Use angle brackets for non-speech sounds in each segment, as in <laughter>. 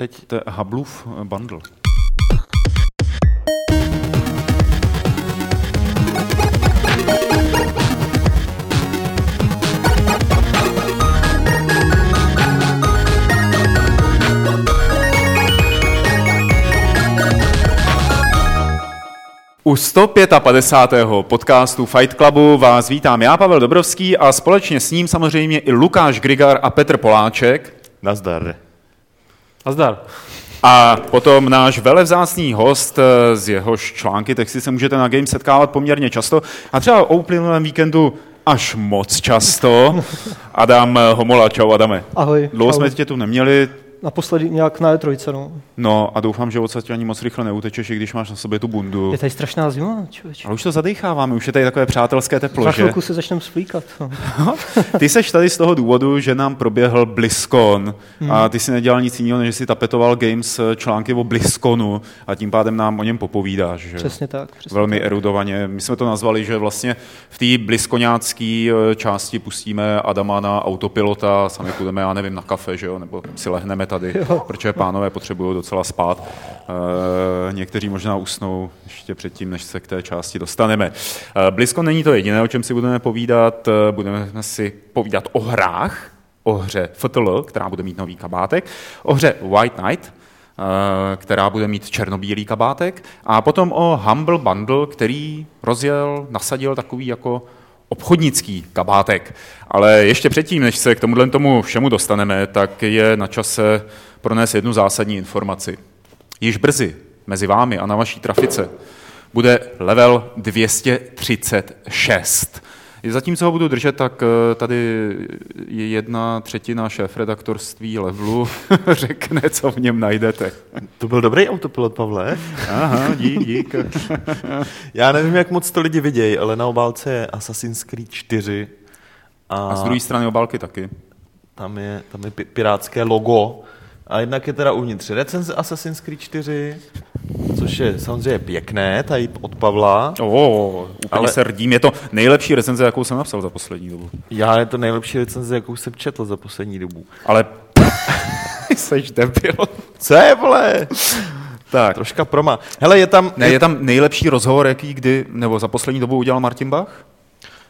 Teď to je Hubbleův bundle. U 155. podcastu Fight Clubu vás vítám já, Pavel Dobrovský, a společně s ním samozřejmě i Lukáš Grigar a Petr Poláček. Nazdar. Nazdar. A potom náš velevzácný host, eh, z jehož články, texty se můžete na Game setkávat poměrně často. A třeba o uplynulém víkendu až moc často. <laughs> Adam Homola, čau Adame. Ahoj. Dlouho čau. jsme tě tu neměli, Naposledy nějak na E3, no. no a doufám, že odsaď ani moc rychle neutečeš, i když máš na sobě tu bundu. Je tady strašná zima, člověče. Ale už to zadecháváme, už je tady takové přátelské teplo, Za chvilku se začneme svlíkat. No. <laughs> Ty seš tady z toho důvodu, že nám proběhl BlizzCon Hmm. a ty si nedělal nic jiného, než že si tapetoval Games eh, články o BlizzConu a tím pádem nám o něm popovídáš. Že? Přesně tak. Přesně Velmi tak. erudovaně. My jsme to nazvali, že vlastně v té bliskoňácké části pustíme Adama na autopilota, sami půjdeme, já nevím, na kafe, že jo, nebo si lehneme tady, Jo. protože pánové potřebují docela spát. E, někteří možná usnou ještě předtím, než se k té části dostaneme. E, Blisko není to jediné, o čem si budeme povídat. E, budeme si povídat o hrách, o hře FTL, která bude mít nový kabátek, o hře White Knight, eh, která bude mít černobílý kabátek, a potom o Humble Bundle, který rozjel, nasadil takový jako obchodnický kabátek. Ale ještě předtím, než se k tomuhle tomu všemu dostaneme, tak je na čase pronést jednu zásadní informaci. Již brzy mezi vámi a na vaší trafice bude level 236. Zatímco ho budu držet, tak eh, tady je jedna třetina šéf-redaktorství levelu <laughs> řekne, co v něm najdete. To byl dobrý autopilot, Pavle. Aha, dík, dík. <laughs> Já nevím, jak moc to lidi vidějí, ale na obálce je Assassin's Creed 4 a, A z druhé strany obálky taky. tam je, tam je pi- pirátské logo. A jednak je teda uvnitř recenze Assassin's Creed 4, což je samozřejmě pěkné, tady od Pavla. O, úplně Ale... Ale- se rdím. Je to nejlepší recenze, jakou jsem napsal za poslední dobu. Já je to nejlepší recenze, jakou jsem četl za poslední dobu. Ale <laughs> seš debil. Co je, vole? Tak. Troška proma. Hele, je tam... Ne, je tam nejlepší rozhovor, jaký kdy, nebo za poslední dobu udělal Martin Bach?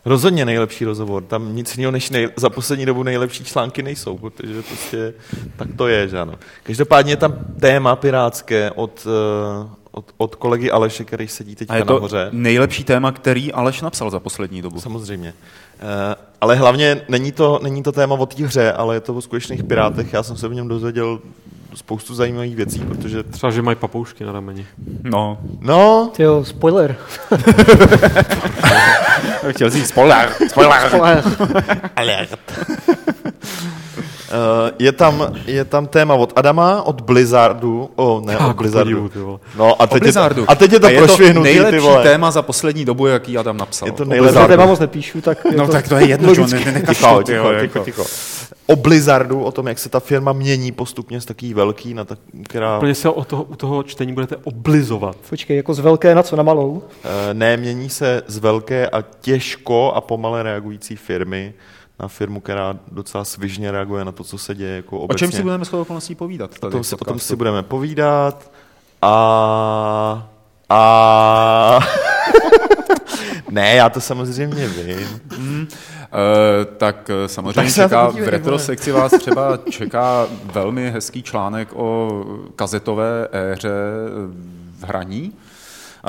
Rozhodně nejlepší rozhovor. Tam nic jiného než nej, za poslední dobu nejlepší články nejsou, protože prostě tak to je, že ano. Každopádně je tam téma pirátské od, eh, od, od kolegy Aleše, který sedí A teďka je to nahoře. nejlepší téma, který Aleš napsal za poslední dobu. Samozřejmě. Eh, ale hlavně není to, není to téma o té hře, ale je to o skutečných pirátech. Já jsem se v něm dozvěděl spoustu zajímavých věcí, protože... Třeba, že mají papoušky na rameni. No, No, Ty jo, spoiler. <laughs> chtěl říct spoiler, spoiler. spoiler. alert. Eh, je, tam, je tam téma od Adama, od Blizzardu, o ne, od Blizzardu. No a teď, je, to- a teď je to A je to prošvihnutý, ty nejlepší vole. téma za poslední dobu, jaký Adam napsal. Je to nejlepší. téma moc nepíšu, tak je No tak to je jedno, že on logicky. ne, ne, Ticho, ticho, ticho, jako. ticho. O Blizzardu, o tom, jak se ta firma mění postupně z takový velký na tak, která Úplně se o toho, u toho čtení budete oblizovat. Počkej, jako z velké na co, na malou? eh, ne, mění se z velké a těžko a pomale reagující firmy na firmu, která docela svižně reaguje na to, co se děje jako O obecně. čem si budeme s okolností povídat? o Tady tom, v si, o tom si budeme povídat a... a... <laughs> ne, já to samozřejmě vím. Eh, tak eh, samozřejmě Tak čeká, v podívej, retro vole. sekci vás třeba čeká velmi hezký článek o kazetové éře eh, v hraní.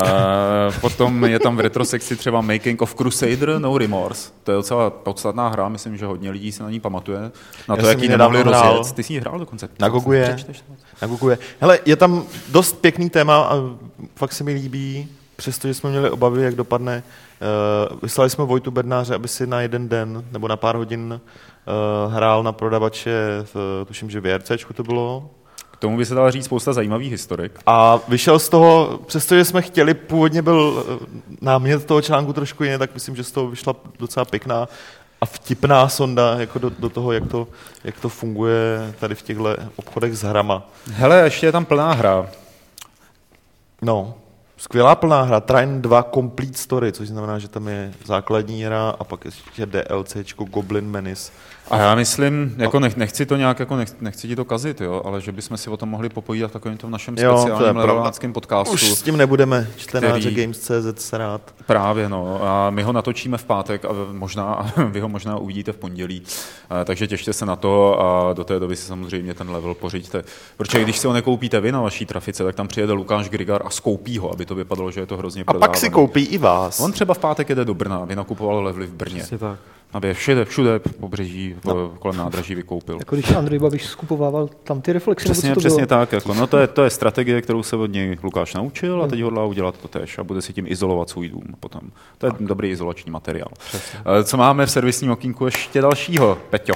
Eh, potom je tam v retro sekci třeba Making of Crusader No Remorse. To je docela podstatná hra, myslím, že hodně lidí se na ní pamatuje. Na to, jsem jak ji ji nedávno nemohli hrál. rozjet. Ty jsi ji hrál dokonce. Na Gogu je. Na Gogu je. Hele, je tam dost pěkný téma a fakt se mi líbí, přestože jsme měli obavy, jak dopadne. Uh, vyslali jsme Vojtu Bednáře, aby si na jeden den nebo na pár hodin uh, hrál na prodavače, v, tuším, že v JRCčku to bylo. K tomu by se dala říct spousta zajímavých historik. A vyšel z toho, přestože jsme chtěli, původně byl eh, námět toho článku trošku jiný, tak myslím, že z toho vyšla docela pěkná a vtipná sonda jako do, do toho, jak to, jak to funguje tady v těchto obchodech s hrama. Hele, ještě je tam plná hra. No, Skvělá plná hra, Trine 2 Complete Story, což znamená, že tam je základní hra a pak ještě DLCčko Goblin Menace. A já myslím, jako nech, nechci to nějak, jako nech, nechci ti to kazit, jo, ale že bychom si o tom mohli popovídat v takovém tom našem Jo, to je speciálním leveláckém podcastu. Už s tím nebudeme, čtenáře Který- Games.cz se rád. Právě, no. A my ho natočíme v pátek a možná, a <laughs> vy ho možná uvidíte v pondělí. A, takže těšte se na to a do té doby si samozřejmě ten level pořiďte. Protože když si ho nekoupíte vy na vaší trafice, tak tam přijede Lukáš Grigar a skoupí ho, aby to vypadalo, že je to hrozně A pak si koupí i vás. On třeba v pátek jede do Brna, aby nakupoval levely v Brně. Přesně tak. Aby je všude, všude po pobřeží, no. kolem nádraží vykoupil. Jako když Andrej Babiš skupovával tam ty reflexy, nebo Přesně, co to přesně bylo? tak. Jako, no to, je, to je strategie, kterou se od něj Lukáš naučil a teď hodlá udělat to tež a bude si tím izolovat svůj dům potom. To je dobrý izolační materiál. Eh, Co máme v servisním okýnku ještě dalšího, Peťo?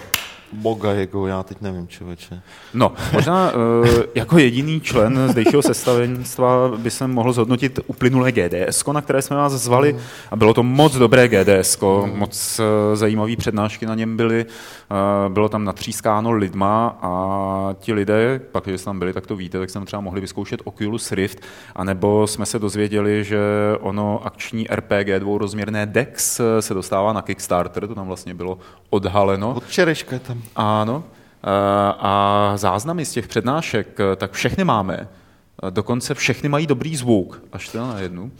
Boga jako já teď nevím, člověče. No, možná uh, jako jediný člen zdejšího sestavenstva by se mohl zhodnotit uplynulé GDS, na které jsme vás zvali a bylo to moc dobré GDS, moc uh, zajímavé přednášky na něm byly, uh, bylo tam natřískáno lidma a ti lidé, pak když tam byli, tak to víte, tak jsme třeba mohli vyzkoušet Oculus Rift, anebo jsme se dozvěděli, že ono akční RPG dvourozměrné DEX eh, se dostává na Kickstarter, to tam vlastně bylo odhaleno. Od čereška tam. Ano. Eh, A záznamy z těch přednášek, eh, tak všechny máme. Eh, Dokonce všechny mají dobrý zvuk, až teda na jednu.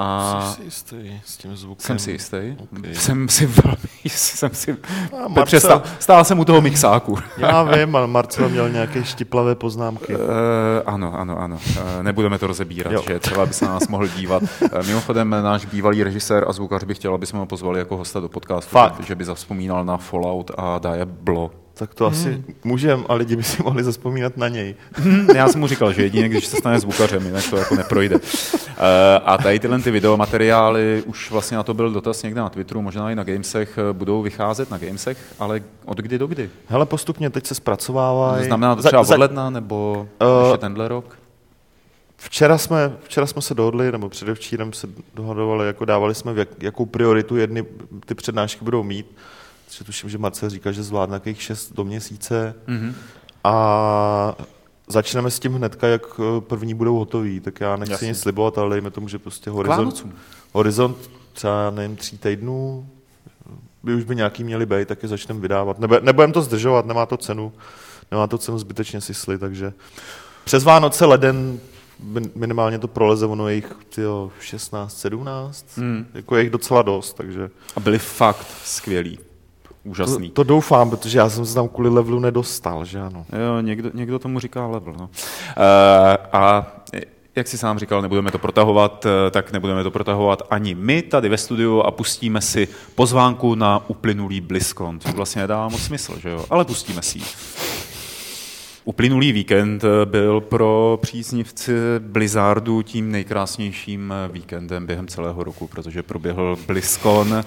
A Jsi si jistý s tím zvukem? jsem si jistý. Okay. <laughs> Jsem si velmi <laughs> jsem si... Marcel- stál, stál jsem u toho mixáku. <laughs> Já vím, ale Marcel měl nějaké štiplavé poznámky. Uh, ano, ano, ano. Uh, nebudeme to rozebírat, Jo. že třeba by se na nás mohl dívat. Uh, mimochodem, náš bývalý režisér a zvukař by chtěl, aby jsme ho pozvali jako hosta do podcastu, Fakt? že by zavzpomínal na Fallout a Diablo. Tak to asi můžem a lidi by si mohli zaspomínat na něj. Hm, Já jsem mu říkal, že jedině, když se stane zvukařem, jinak to jako neprojde. Eh, A tady tyhle ty videomateriály, už vlastně na to byl dotaz někde na Twitteru, možná i na Gamesech, eh, budou vycházet na Gamesech, ale od kdy do kdy? Hele, postupně teď se zpracovávají. Znamená to Za- třeba za- od ledna, nebo Eh, ještě tenhle rok? Včera jsme, včera jsme se dohodli, nebo předevčírem se dohadovali, jako dávali jsme, jak, jakou prioritu jedny ty přednášky budou mít. Takže tuším, že Marcel říká, že zvládne nějakých 6 do měsíce. Mhm. A začneme s tím hnedka, jak eh, první budou hotoví. Tak já nechci Jasně. nic slibovat, ale dejme tomu, že prostě horizont, horizont třeba nevím, tří týdnů, by už by nějaký měli být, tak je začneme vydávat. Nebe, nebudem to zdržovat, nemá to cenu. Nemá to cenu zbytečně sysli, takže přes Vánoce leden min- minimálně to proleze, ono je jich tyjo, 16, 17, Hmm. jako je jich docela dost, takže A byli fakt skvělí. To, Úžasný. to doufám, protože já jsem se tam kvůli levelu nedostal, že ano. Jo, někdo, někdo tomu říká level. No. Uh, a jak si sám říkal, nebudeme to protahovat, eh, tak nebudeme to protahovat ani my tady ve studiu a pustíme si pozvánku na uplynulý BlizzCon, což vlastně nedává moc smysl, že jo? Ale pustíme si ji. Uplynulý víkend eh, byl pro příznivce Blizzardu tím nejkrásnějším eh, víkendem během celého roku, protože proběhl BlizzCon, eh,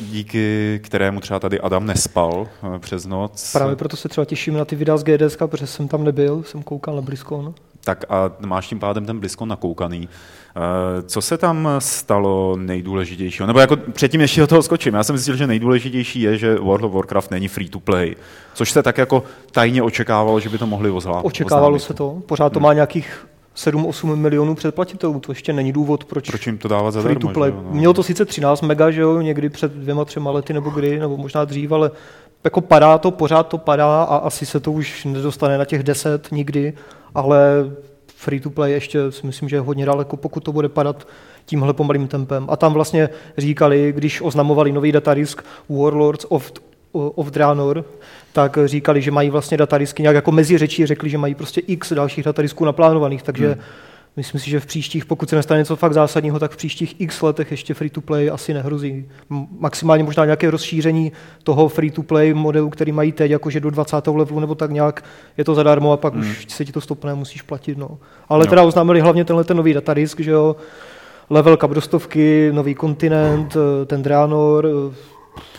díky kterému třeba tady Adam nespal přes noc. Právě proto se třeba těším na ty videa z GDS, protože jsem tam nebyl, jsem koukal na BlizzCon. Tak a máš tím pádem ten BlizzCon nakoukaný. Eh, Co se tam stalo nejdůležitějšího? Nebo jako předtím ještě do toho skočím. Já jsem zjistil, že nejdůležitější je, že World of Warcraft není free to play. Což se tak jako tajně očekávalo, že by to mohli oznámit. Očekávalo se to, pořád to má nějakých 7-8 milionů předplatitelů, to ještě není důvod, proč, Proč jim to dávat free zadarmo? to play. že jo, no. Mělo to sice 13 mega, že jo, někdy před dvěma, třema lety nebo kdy, nebo možná dřív, ale jako padá to, pořád to padá a asi se to už nedostane na těch 10 nikdy, ale free to play ještě si myslím, že je hodně daleko, pokud to bude padat tímhle pomalým tempem. A tam vlastně říkali, když oznamovali nový datadisk Warlords of, of Draenor, tak říkali, že mají vlastně datadisky nějak jako mezi řečí řekli, že mají prostě x dalších datadisků naplánovaných, takže hmm. Myslím si, že v příštích, pokud se nestane něco fakt zásadního, tak v příštích x letech ještě free to play asi nehrozí. Maximálně možná nějaké rozšíření toho free to play modelu, který mají teď, jakože do 20. levelu nebo tak nějak je to zadarmo a pak hmm. už se ti to stopne, musíš platit. No. Ale Jo. teda oznámili hlavně tenhle ten nový datadisk, že jo, level cap do stovky, nový kontinent, eh, ten Draenor, eh,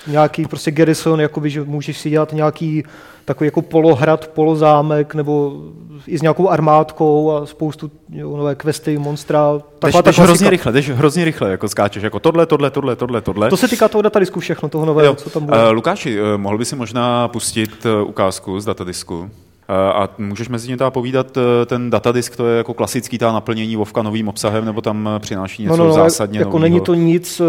nějaký prostě garrison, jakoby, že můžeš si dělat nějaký takový jako polohrad, polozámek, nebo i s nějakou armádkou a spoustu jo, nové questy, monstra. Jdeš, Taková ta jdeš hrozně klasika. rychle, jdeš hrozně rychle, jako skáčeš, jako tohle, tohle, tohle, tohle, tohle. To se týká toho datadisku všechno, toho nového, Jo. co tam bude. Uh, Lukáši, uh, mohl by si možná pustit uh, ukázku z datadisku? A můžeš mezi ně povídat, eh, ten datadisk, to je jako klasický ta naplnění Vovka novým obsahem, nebo tam eh, přináší něco no, no, zásadně jako novýho? není to nic uh,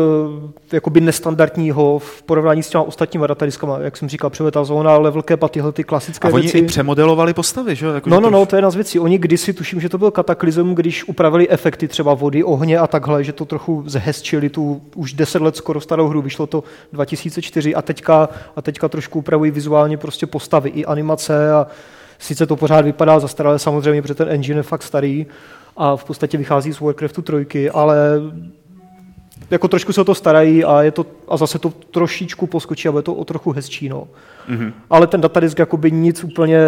jakoby nestandardního v porovnání s těma ostatníma datadiskama, jak jsem říkal, převetá zóna, level cap a tyhle ty klasické A oni věci. i přemodelovali postavy, že? Jako, No, že no, to no, to je na z věcí. Oni kdysi, tuším, že to byl kataklizm, když upravili efekty třeba vody, ohně a takhle, že to trochu zhezčili tu už 10 let skoro starou hru, vyšlo to 2004 a teďka, a teďka trošku upravují vizuálně prostě postavy i animace a sice to pořád vypadá zastaralé samozřejmě, protože ten engine je fakt starý a v podstatě vychází z Warcraftu trojky, ale jako trošku se o to starají a, je to, a zase to trošičku poskočí a bude to o trochu hezčí. No. Mhm. Ale ten datadisk jakoby nic úplně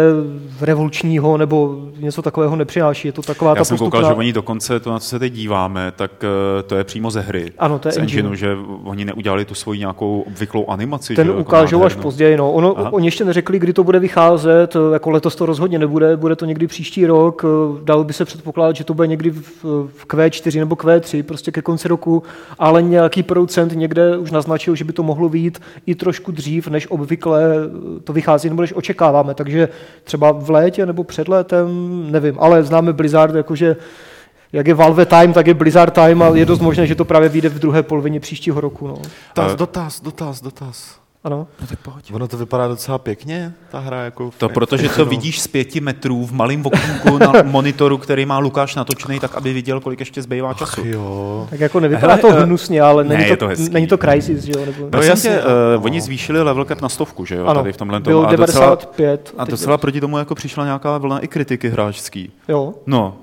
revolučního nebo něco takového nepřináší. Je to taková Já ta jsem postupná... koukal, že oni dokonce, to na co se teď díváme, tak eh, to je přímo ze hry. Ano, to je z engine. engineu, že oni neudělali tu svoji nějakou obvyklou animaci. Ten že, jako ukážou až nádhernou. později. No. Ono, Aha. oni ještě neřekli, kdy to bude vycházet, jako letos to rozhodně nebude, bude to někdy příští rok, dalo by se předpokládat, že to bude někdy v, v Q4 nebo Q3, prostě ke konci roku, ale nějaký producent někde už naznačil, že by to mohlo být i trošku dřív, než obvykle to vychází, nebo než očekáváme, takže třeba v létě nebo před létem, nevím, ale známe Blizzard, jakože jak je Valve Time, tak je Blizzard Time a je dost možné, že to právě vyjde v druhé polovině příštího roku. No. Dotaz, Eh, dotaz, dotaz, dotaz. Ano. No tak pojď. Ono to vypadá docela pěkně, ta hra. Jako To protože to no. vidíš z pěti metrů v malém okýnku na <laughs> monitoru, který má Lukáš natočený, tak aby viděl, kolik ještě zbývá času. Jo. Tak jako nevypadá Hele, to eh, hnusně, ale ne, není, to, to hezký. není to Crysis, že jo? Nebo, No jasně, jasně, no. uh, oni zvýšili level cap na stovku, že jo, ano, tady v tomhle byl tomu. A docela, 95. a teď- docela proti tomu jako přišla nějaká vlna i kritiky hráčský. Jo, No,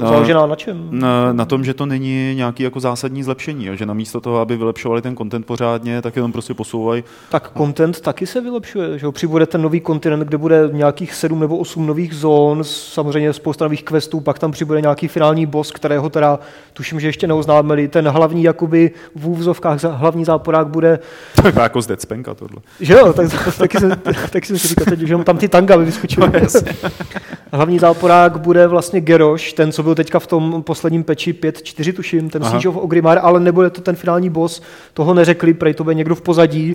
založená na čem? na, na tom, že to není nějaký jako zásadní zlepšení, jo, že namísto toho, aby vylepšovali ten content pořádně, tak jenom prostě posouvají. Tak content taky se vylepšuje, že jo? Přibude ten nový kontinent, kde bude nějakých sedm nebo osm nových zón, samozřejmě spousta nových questů, pak tam přibude nějaký finální boss, kterého teda tuším, že ještě neoznámili. Ten hlavní jakoby v úvzovkách hlavní záporák bude, <laughs> Tak jako z Dead Spanka tohle. že jo, tak, taky, jsem, taky jsem si říkal, teď, že tam ty tanga vyskočily. <laughs> Hlavní záporák bude vlastně Geroš, ten, co byl teďka v tom posledním peči 5-4, tuším, ten Aha. Siege of Ogrimmar, ale nebude to ten finální boss, toho neřekli, prej to bude někdo v pozadí.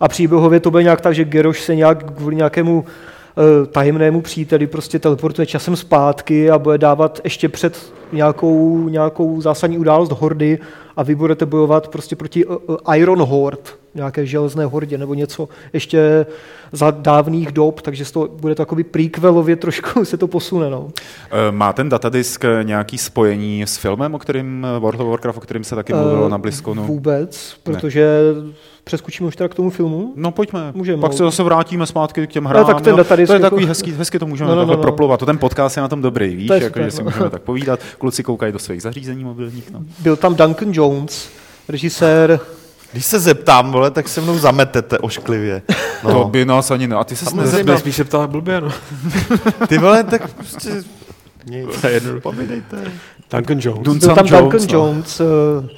A příběhově to bude nějak tak, že Geroš se nějak kvůli nějakému eh, tajemnému příteli prostě teleportuje časem zpátky a bude dávat ještě před nějakou, nějakou zásadní událost hordy a vy budete bojovat prostě proti eh, eh, Iron Horde, nějaké železné hordě nebo něco ještě za dávných dob, takže to bude takový prequelově trošku <laughs> se to posune. No. Eh, Má ten datadisk nějaký spojení s filmem, o kterým World of Warcraft, o kterém se taky mluvilo Eh, na BlizzConu? Vůbec, protože přeskočíme už teda k tomu filmu. No pojďme, Můžeme, pak no. se zase vrátíme zpátky k těm hrám. tak ten jo. datadisk to je jako- takový hezký, hezky to můžeme No, no, no, no. proplouvat. To ten podcast je na tom dobrý, víš, To jako, super, že si no. můžeme tak povídat. Kluci koukají do svých zařízení mobilních. No. Byl tam Duncan Jones, režisér Když se zeptám, vole, tak se mnou zametete ošklivě. No. To by nás ani ne. A ty se Tam ne... mezi- Byl spíš se ptá blbě, no. <laughs> Ty vole, tak prostě... Nic, povídejte. Duncan Jones. Dun- Byl tam Jones, Duncan no. Jones, eh,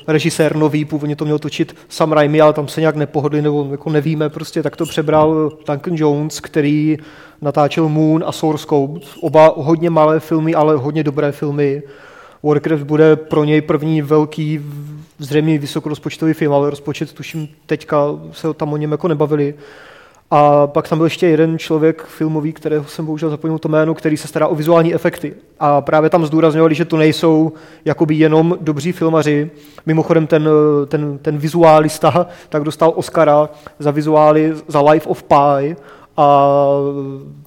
režisér nový, původně to měl točit Sam Raimi, ale tam se nějak nepohodli, nebo jako nevíme, prostě tak to přebral Duncan Jones, který natáčel Moon a Source Code, oba hodně malé filmy, ale hodně dobré filmy. Warcraft bude pro něj první velký, zřejmě vysokorozpočtový film, ale rozpočet, tuším, teďka se tam o něm jako nebavili. A pak tam byl ještě jeden člověk filmový, kterého jsem bohužel zapomněl to jméno, který se stará o vizuální efekty. A právě tam zdůrazňovali, že to nejsou jakoby jenom dobří filmaři. Mimochodem ten, ten, ten vizuálista tak dostal Oscara za vizuály za Life of Pi. A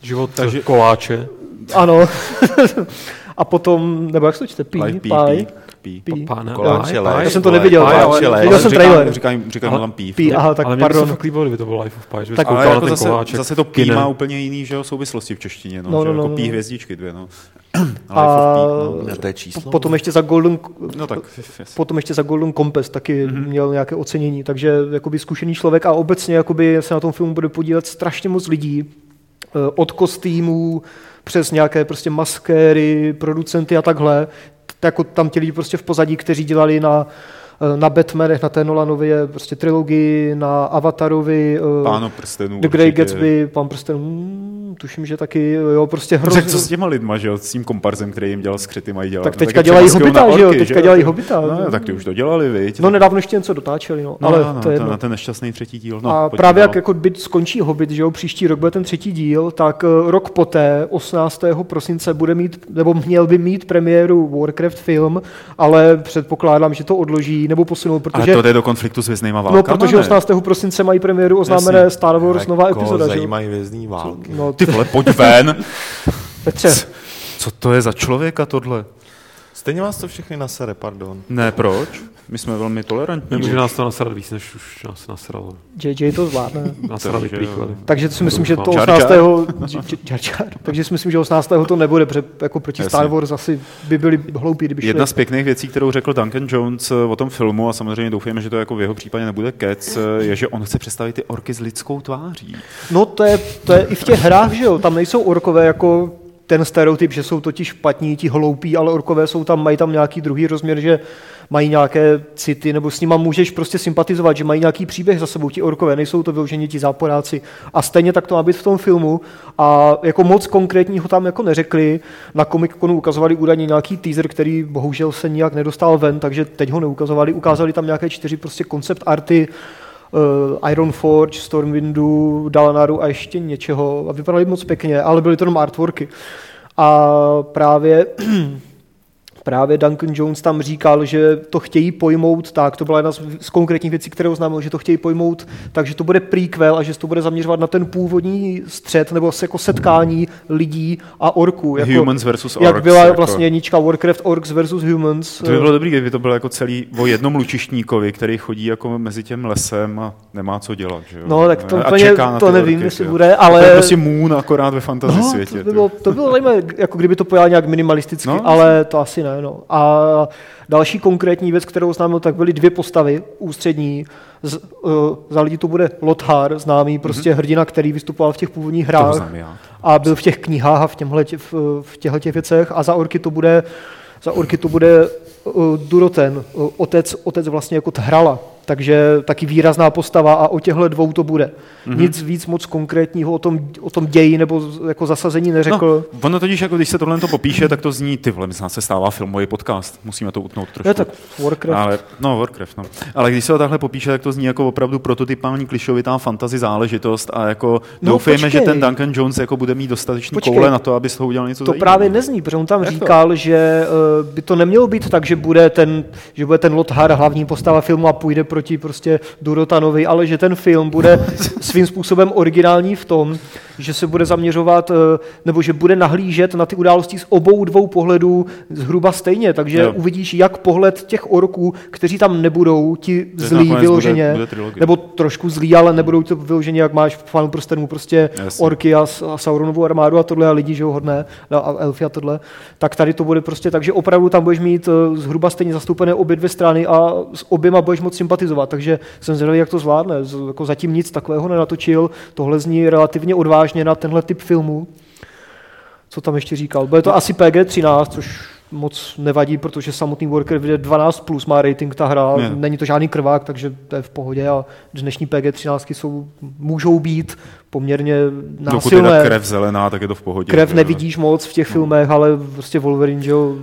Život Takže... koláče. ano. <laughs> a potom, nebo jak se to čte? Pí, pí, pí. Pi. Pána. Koláče, Pie, léž, pie. Já jsem to neviděl, ale léž. viděl jsem Říkám- trailer. Říkají, říkají mu tam pí. Pi, aha, tak ale mě by se pardon. fakt líbilo, kdyby to bylo Life of Pi, že Tak Ale jako ten zase, koláček. zase to pí má úplně jiný že jo, souvislosti v češtině. No, No, že no, jako no, pí no. hvězdičky dvě. No. A no. To je číslo. potom ještě za Golden, no tak, yes. potom ještě za Golden Compass taky Mhm. mm-hmm. měl nějaké ocenění, takže jakoby zkušený člověk a obecně jakoby se na tom filmu bude podílet strašně moc lidí, eh, od kostýmů přes nějaké prostě maskéry, producenty a takhle. Jako tam ti lidi prostě v pozadí, kteří dělali na eh, na Batmanech, na té Nolanově prostě trilogii, na Avatarovi, eh, Páno prstenů. The Grey určitě. Gatsby, Pán prstenů, mm, tuším, že taky, jo, prostě Tak hrozně. co s těma lidma, že jo, s tím komparzem, který jim dělal skryty, mají dělat. Tak No, teďka je dělají Hobita, že jo, orky, teďka dělají Hobita. No, tak ty už to dělali, viď? No nedávno ještě něco dotáčeli, no, no, ale no, no, to je jedno. na ten nešťastný třetí díl. No, a právě dál. jak jako byt skončí Hobbit, že jo, příští rok bude ten třetí díl, tak eh, rok poté, 18. prosince, bude mít, nebo měl by mít premiéru Warcraft film, ale předpokládám, že to odloží nebo posunou, Ale protože, to jde do konfliktu s věznýma no, válkama, protože ne? 18. prosince mají premiéru oznámené Jasně. Star Wars nová Jako epizoda, že jo. zajímají vězný války. No, Ty vole, pojď ven! Petře, Co to je za člověka tohle? Stejně vás to všechny nasere, pardon. Ne, proč? My jsme velmi tolerantní. Nemůže nás to nasrat víc, než už nás nasralo. JJ to zvládne. <laughs> Nasrali prequely. Takže si myslím, že to Jar 18. Jar. Jar Jar Jar. Takže si myslím, že 18. to nebude, protože jako proti Jasně. Star Wars asi by byli hloupí, kdyby šli. Jedna z pěkných věcí, kterou řekl Duncan Jones eh, o tom filmu, a samozřejmě doufujeme, že to jako v jeho případě nebude kec, eh, je, že on chce představit ty orky s lidskou tváří. No to je, to je i v těch hrách, že jo, tam nejsou orkové jako ten stereotyp, že jsou totiž špatní, ti hloupí, ale orkové jsou tam, mají tam nějaký druhý rozměr, že mají nějaké city, nebo s nima můžeš prostě sympatizovat, že mají nějaký příběh za sebou, ti orkové, nejsou to vyloženě ti záporáci. A stejně tak to má být v tom filmu. A jako moc konkrétního tam jako neřekli. Na Comic Conu ukazovali údajně nějaký teaser, který bohužel se nijak nedostal ven, takže teď ho neukazovali. Ukázali tam nějaké čtyři prostě koncept arty, uh, Iron Forge, Stormwindu, Dalanaru a ještě něčeho. A vypadaly moc pěkně, ale byly to jenom artworky. A právě Právě Duncan Jones tam říkal, že to chtějí pojmout tak, to byla jedna z, konkrétních věcí, které oznámil, že to chtějí pojmout tak, že to bude prequel a že se to bude zaměřovat na ten původní střed nebo jako setkání lidí a orků. Jako, Humans versus Jak orcs, byla jako. vlastně jednička Warcraft Orcs versus Humans. To by bylo dobrý, kdyby to bylo jako celý o jednom lučištníkovi, který chodí jako mezi tím lesem a nemá co dělat. Že jo? No, tak to a úplně- čeká to ty nevím, orky, jestli jo. bude, To je ale- prostě Moon akorát ve fantasy No, světě. to, bylo, to bylo zajímavé, jako kdyby to pojal nějak minimalisticky, no, ale to asi ne. No. A další konkrétní věc, kterou oznámil, tak byly dvě postavy ústřední. Z, uh, za lidi to bude Lothar, známý prostě mm-hmm. hrdina, který vystupoval v těch původních Mhm. Hrách znám já. a byl v těch knihách a v, těmhle, tě- v, v těchto těch věcech. A za orky to bude, za orky to bude uh, Duroten, uh, otec, otec vlastně jako Thrala. Takže taky výrazná postava a o těchto dvou to bude. Mhm. Mm-hmm. Nic víc moc konkrétního o tom, o tom ději nebo jako zasazení neřekl. No, ono totiž, jako když se tohle to popíše, tak to zní, ty vole, my z nás se stává filmový podcast, musíme to utnout trošku. Je tak Warcraft. Ale, no, Warcraft, no. Ale když se to takhle popíše, tak to zní jako opravdu prototypální klišovitá fantasy záležitost a jako No, doufejme, počkej. že ten Duncan Jones jako bude mít dostatečný Počkej. koule na to, aby z toho udělal něco To zajímavého. právě nezní, protože on tam Jak to? říkal, že uh, by to nemělo být tak, že bude ten, že bude ten Lothar hlavní postava filmu a půjde proti prostě Durotanovi, ale že ten film bude <laughs> svým způsobem originální v tom, že se bude zaměřovat, uh, nebo že bude nahlížet na ty události z obou dvou pohledů zhruba stejně, takže Jo. uvidíš jak pohled těch orků, kteří tam nebudou, ti To zlí vyloženě, bude- bude nebo trošku zlí, ale nebudou to vyloženě, jak máš v Final prstenů, prostě Jasně. orky a, a Sauronovu armádu a tohle a lidi, že jo, hodné, no, a elfy a tohle, tak tady to bude prostě tak, že opravdu tam budeš mít eh, zhruba stejně zastoupené obě dvě strany a s oběma budeš moc sympatizovat, takže jsem zvědavý, jak to zvládne. Jako zatím nic takového nenatočil, tohle zní relativně odvážně na tenhle typ filmu. Co tam ještě říkal? Bude to asi PG-13, což moc nevadí, protože samotný Warcraft je 12 plus má rating ta hra, Je. není to žádný krvák, takže to je v pohodě a dnešní PG-13 jsou, můžou být poměrně Dokud je ta násilné. krev zelená, tak je to v pohodě. Krev nevidíš moc v těch filmech, ale prostě Wolverine, že jo,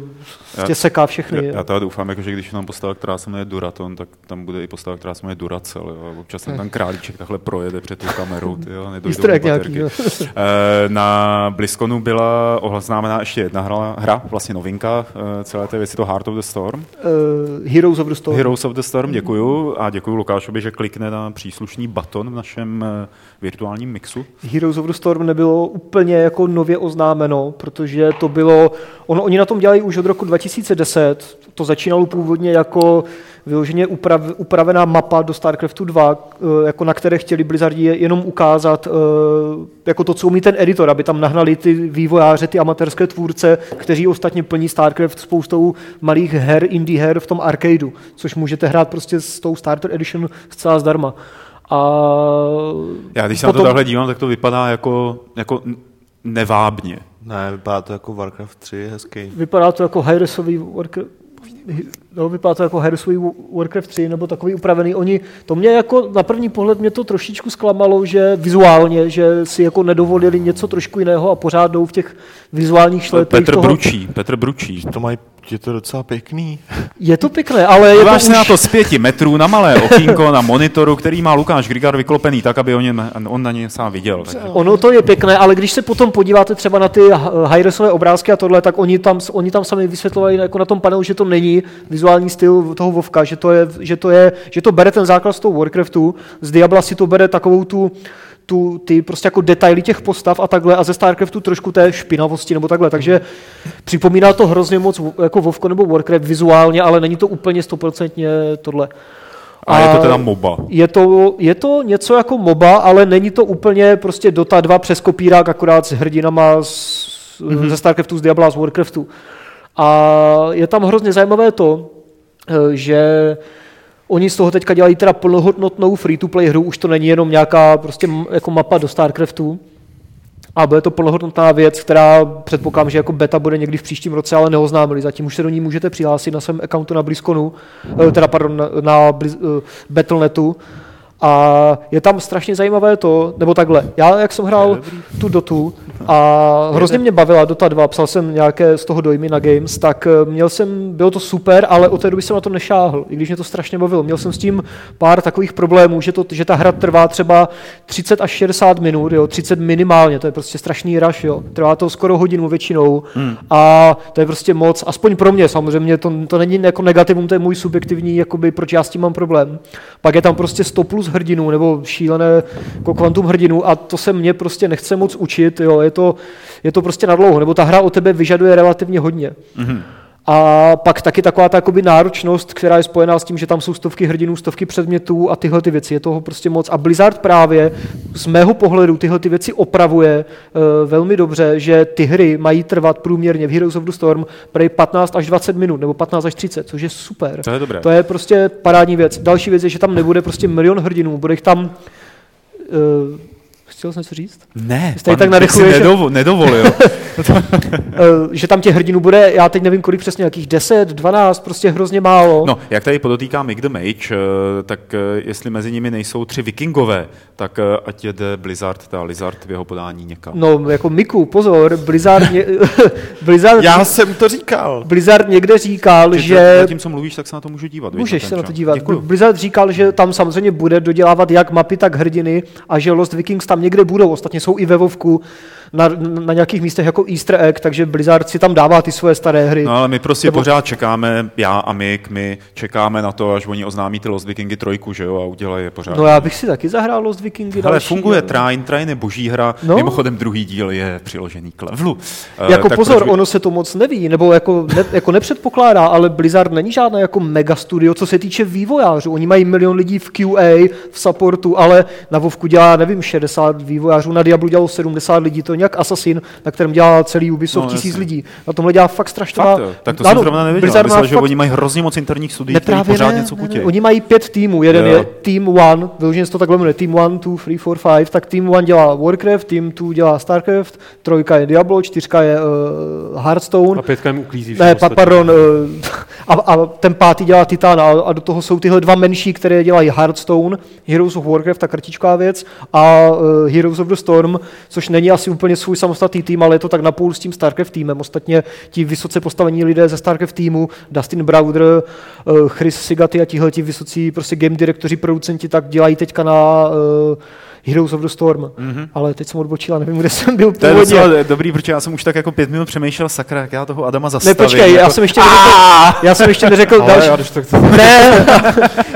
prostě Já- seká všechny. Já, já teda doufám, jako, že když je tam postava, která se jmenuje Duraton, tak tam bude i postava, která se jmenuje Duracel. Jo. Občas ten tam králíček takhle projede před tou kamerou. Ty, jo, Easter egg nějaký, jo. <laughs> Eh, Na BlizzConu byla oznámená ještě jedna hra, hra vlastně novinka eh, celé té věci, to Heart of the Storm. Uh, Heroes of the Storm. Heroes of the Storm, děkuju a děkuju Lukášovi, že klikne na příslušný baton v našem eh, virtuálním mixu. Heroes of the Storm nebylo úplně jako nově oznámeno, protože to bylo, ono, oni na tom dělají už od roku 2010, to začínalo původně jako vyloženě uprav, upravená mapa do StarCraftu 2, eh, jako na které chtěli Blizzardi je- jenom ukázat eh, jako to, co umí ten editor, aby tam nahnali ty vývojáře, ty amatérské tvůrce, kteří ostatně plní StarCraft spoustou malých her, indie her v tom arcadeu, což můžete hrát prostě s tou Starter Edition zcela zdarma. A Já když se na to takhle dívám, tak to vypadá jako, jako nevábně. Ne, vypadá to jako Warcraft 3, hezký. Vypadá to jako high-resový Warcraft. No, vypadá to jako Heroes of Warcraft 3 nebo takový upravený. Oni, to mě jako na první pohled mě to trošičku zklamalo, že vizuálně, že si jako nedovolili něco trošku jiného a pořád jdou v těch vizuálních šlepích Petr toho. Bručí, Petr Bručí. To mají, je to docela pěkný. Je to pěkné, ale je to Díváš se už... na to z pěti metrů na malé okýnko na monitoru, který má Lukáš Grigar vyklopený tak, aby o něm, on na něj sám viděl. Takže. Ono to je pěkné, ale když se potom podíváte třeba na ty high-resové obrázky a tohle, tak oni tam, oni tam sami vysvětlovali jako na tom panelu, že to není vizuální styl toho Vovka, že to, je, že to, je, že to bere ten základ z toho Warcraftu, z Diabla si to bere takovou tu, tu, ty prostě jako detaily těch postav a takhle a ze StarCraftu trošku té špinavosti nebo takhle, takže připomíná to hrozně moc jako Vovko nebo Warcraft vizuálně, ale není to úplně stoprocentně tohle. A je to teda MOBA. Je to, je to něco jako MOBA, ale není to úplně prostě Dota 2 přes kopírák, akorát s hrdinama z, mm-hmm. ze StarCraftu, z Diabla, z Warcraftu. A je tam hrozně zajímavé to, eh, že Oni z toho teďka dělají teda plnohodnotnou free-to-play hru, už to není jenom nějaká prostě jako mapa do StarCraftu, a bude to plnohodnotná věc, která předpokládám, že jako beta bude někdy v příštím roce, ale neoznámili. Zatím už se do ní můžete přihlásit na svém accountu na BlizzConu, eh, teda pardon, na, na Blizz, uh, Battle.netu. A je tam strašně zajímavé to, nebo takhle, já jak jsem hrál tu Dotu a hrozně mě bavila Dota 2, psal jsem nějaké z toho dojmy na Games, tak eh, měl jsem, bylo to super, ale od té doby jsem na to nešáhl, i když mě to strašně bavilo. Měl jsem s tím pár takových problémů, že, to, že ta hra trvá třeba 30 až 60 minut, jo, 30 minimálně, to je prostě strašný rush, jo. Trvá to skoro hodinu většinou hmm. a to je prostě moc, aspoň pro mě samozřejmě, to, to není jako negativum, to je můj subjektivní, jakoby, proč já s tím mám problém. Pak je tam prostě 100 plus hrdinů nebo šílené jako kvantum hrdinů a to se mě prostě nechce moc učit, jo, je to, je to prostě na dlouho, nebo ta hra o tebe vyžaduje relativně hodně. Mm-hmm. A pak taky taková ta jakoby náročnost, která je spojená s tím, že tam jsou stovky hrdinů, stovky předmětů a tyhle ty věci. Je toho prostě moc. A Blizzard právě z mého pohledu tyhle ty věci opravuje uh, velmi dobře, že ty hry mají trvat průměrně v Heroes of the Storm prej 15 až 20 minut, nebo 15 až 30, což je super. To je dobré. To je prostě parádní věc. Další věc je, že tam nebude prostě milion hrdinů, bude jich tam uh, chtěl jsem něco říct? Ne, Jste tak narychluje, si nedovo, nedovolil. <laughs> <laughs> že tam těch hrdinů bude, já teď nevím kolik přesně, jakých 10, 12, prostě hrozně málo. No, jak tady podotýká Mick the Mage, tak jestli mezi nimi nejsou tři vikingové, tak ať jede Blizzard, ta Lizard v jeho podání někam. No, jako Miku, pozor, Blizzard, ně, <laughs> Blizzard Já jsem to říkal. Blizzard někde říkal, Ty, že... Zatím, co mluvíš, tak se na to můžu dívat. Můžeš se na to dívat. Děkuju. Blizzard říkal, že tam samozřejmě bude dodělávat jak mapy, tak hrdiny a že Lost Vikings tam někde budou. Ostatně jsou i ve Vovku na, na nějakých místech jako Easter egg, takže Blizzard si tam dává ty svoje staré hry. No ale my prostě Nebo- pořád čekáme, já a Mick, my čekáme na to, až oni oznámí ty Lost Vikingy trojku, že jo, a udělají je pořád. No já bych si taky zahrál Lost Vikingy Ale funguje ale- Trine, Trine je boží hra, No. mimochodem druhý díl je přiložený k levelu. Eh, Jako tak pozor, by- ono se to moc neví, nebo jako, ne, jako nepředpokládá, ale Blizzard není žádné jako mega studio, co se týče vývojářů. Oni mají milion lidí v QA, v supportu, ale na Vovku dělá, nevím, 60 vývojářů, na Diablu dělalo 70 lidí, to je nějak Assassin, na kterém dělá celý Ubisoft No, tisíc jasně. lidí. Na tomhle dělá fakt strašně Fakt, tak to Ano, jsem zrovna nevěděl. Myslel, že fakt- oni mají hrozně moc interních studií, právě pořád ne, něco ne, ne. kutějí. Oni mají pět týmů. Jeden Jo. je Team One, vyloženě se to takhle jmenuje, Team One, Two, Three, Four, Five, tak Team One dělá Warcraft, Team Two dělá Starcraft, trojka je Diablo, čtyřka je uh, Hearthstone, A pětka jim uklízí ne, všechno pa, pardon, eh, <laughs> a, a ten pátý dělá Titan a, a do toho jsou tyhle dva menší, které dělají Hearthstone, Heroes of Warcraft, ta krtičká věc, a uh, Heroes of the Storm, což není asi úplně svůj samostatný tým, ale je to tak napůl s tím Starcraft týmem. Ostatně ti vysoce postavení lidé ze Starcraft týmu, Dustin Browder, uh, Chris Sigaty a tihle ti vysocí prostě game direktoři, producenti, tak dělají teďka na uh, Heroes of the Storm. Mm-hmm. Ale teď jsem odbočil a nevím, kde jsem byl To je původně. docela dobrý, protože já jsem už tak jako pět minut přemýšlel, sakra, jak já toho Adama Ne, zastavím. počkej, já jako... jsem ještě neřekl, já jsem ještě neřekl <laughs> další, já tak to... ne,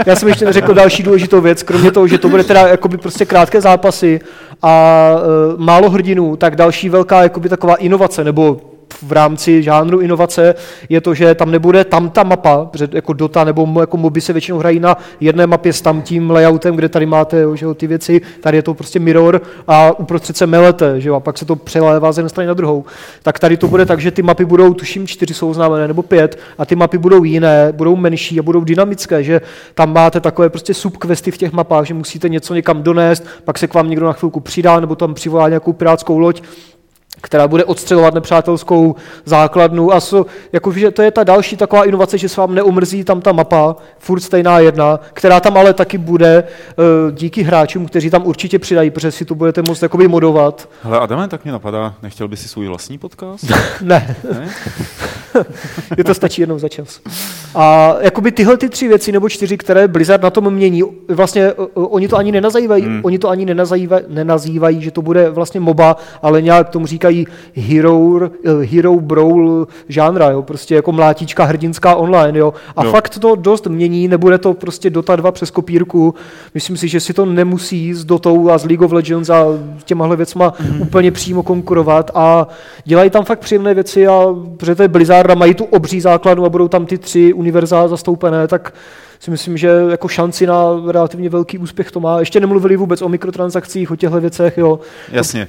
já jsem ještě neřekl další důležitou věc, kromě toho, že to bude teda jakoby prostě krátké zápasy a uh, málo hrdinů, tak další velká jakoby taková inovace, nebo v rámci žánru inovace je to, že tam nebude tam ta mapa, protože jako Dota nebo jako moby se většinou hrají na jedné mapě s tam tím layoutem, kde tady máte jo, že jo, ty věci, tady je to prostě mirror a uprostřed se melete, že jo, a pak se to přelévá z jedné strany na druhou. Tak tady to bude tak, že ty mapy budou, tuším, čtyři jsou oznámené, nebo pět, a ty mapy budou jiné, budou menší a budou dynamické, že tam máte takové prostě subquesty v těch mapách, že musíte něco někam donést, pak se k vám někdo na chvilku přidá, nebo tam přivolá nějakou pirátskou loď, která bude odstřelovat nepřátelskou základnu a so, jako, že to je ta další taková inovace, že se vám neumrzí tam ta mapa, furt stejná jedna, která tam ale taky bude uh, díky hráčům, kteří tam určitě přidají, protože si to budete moct jakoby modovat. Hele, Adame, tak mě napadá, nechtěl by si svůj vlastní podcast? <laughs> ne. ne? <laughs> je to stačí jednou za čas. A jakoby tyhle ty tři věci nebo čtyři, které Blizzard na tom mění, vlastně oni to ani nenazývají, hmm. oni to ani nenazývají, nenazývají, že to bude vlastně MOBA, ale nějak tomu říkají hero, hero brawl žánra, jo, prostě jako mlátička hrdinská online, jo. A jo. fakt to dost mění, nebude to prostě Dota 2 přes kopírku. Myslím si, že si to nemusí s Dotou a s League of Legends a těmahle věcma hmm. úplně přímo konkurovat a dělají tam fakt příjemné věci a protože to je Blizzard a mají tu obří základu a budou tam ty tři univerzá zastoupené, tak si myslím, že jako šanci na relativně velký úspěch to má. Ještě nemluvili vůbec o mikrotransakcích, o těchto věcech. Jo. Jasně.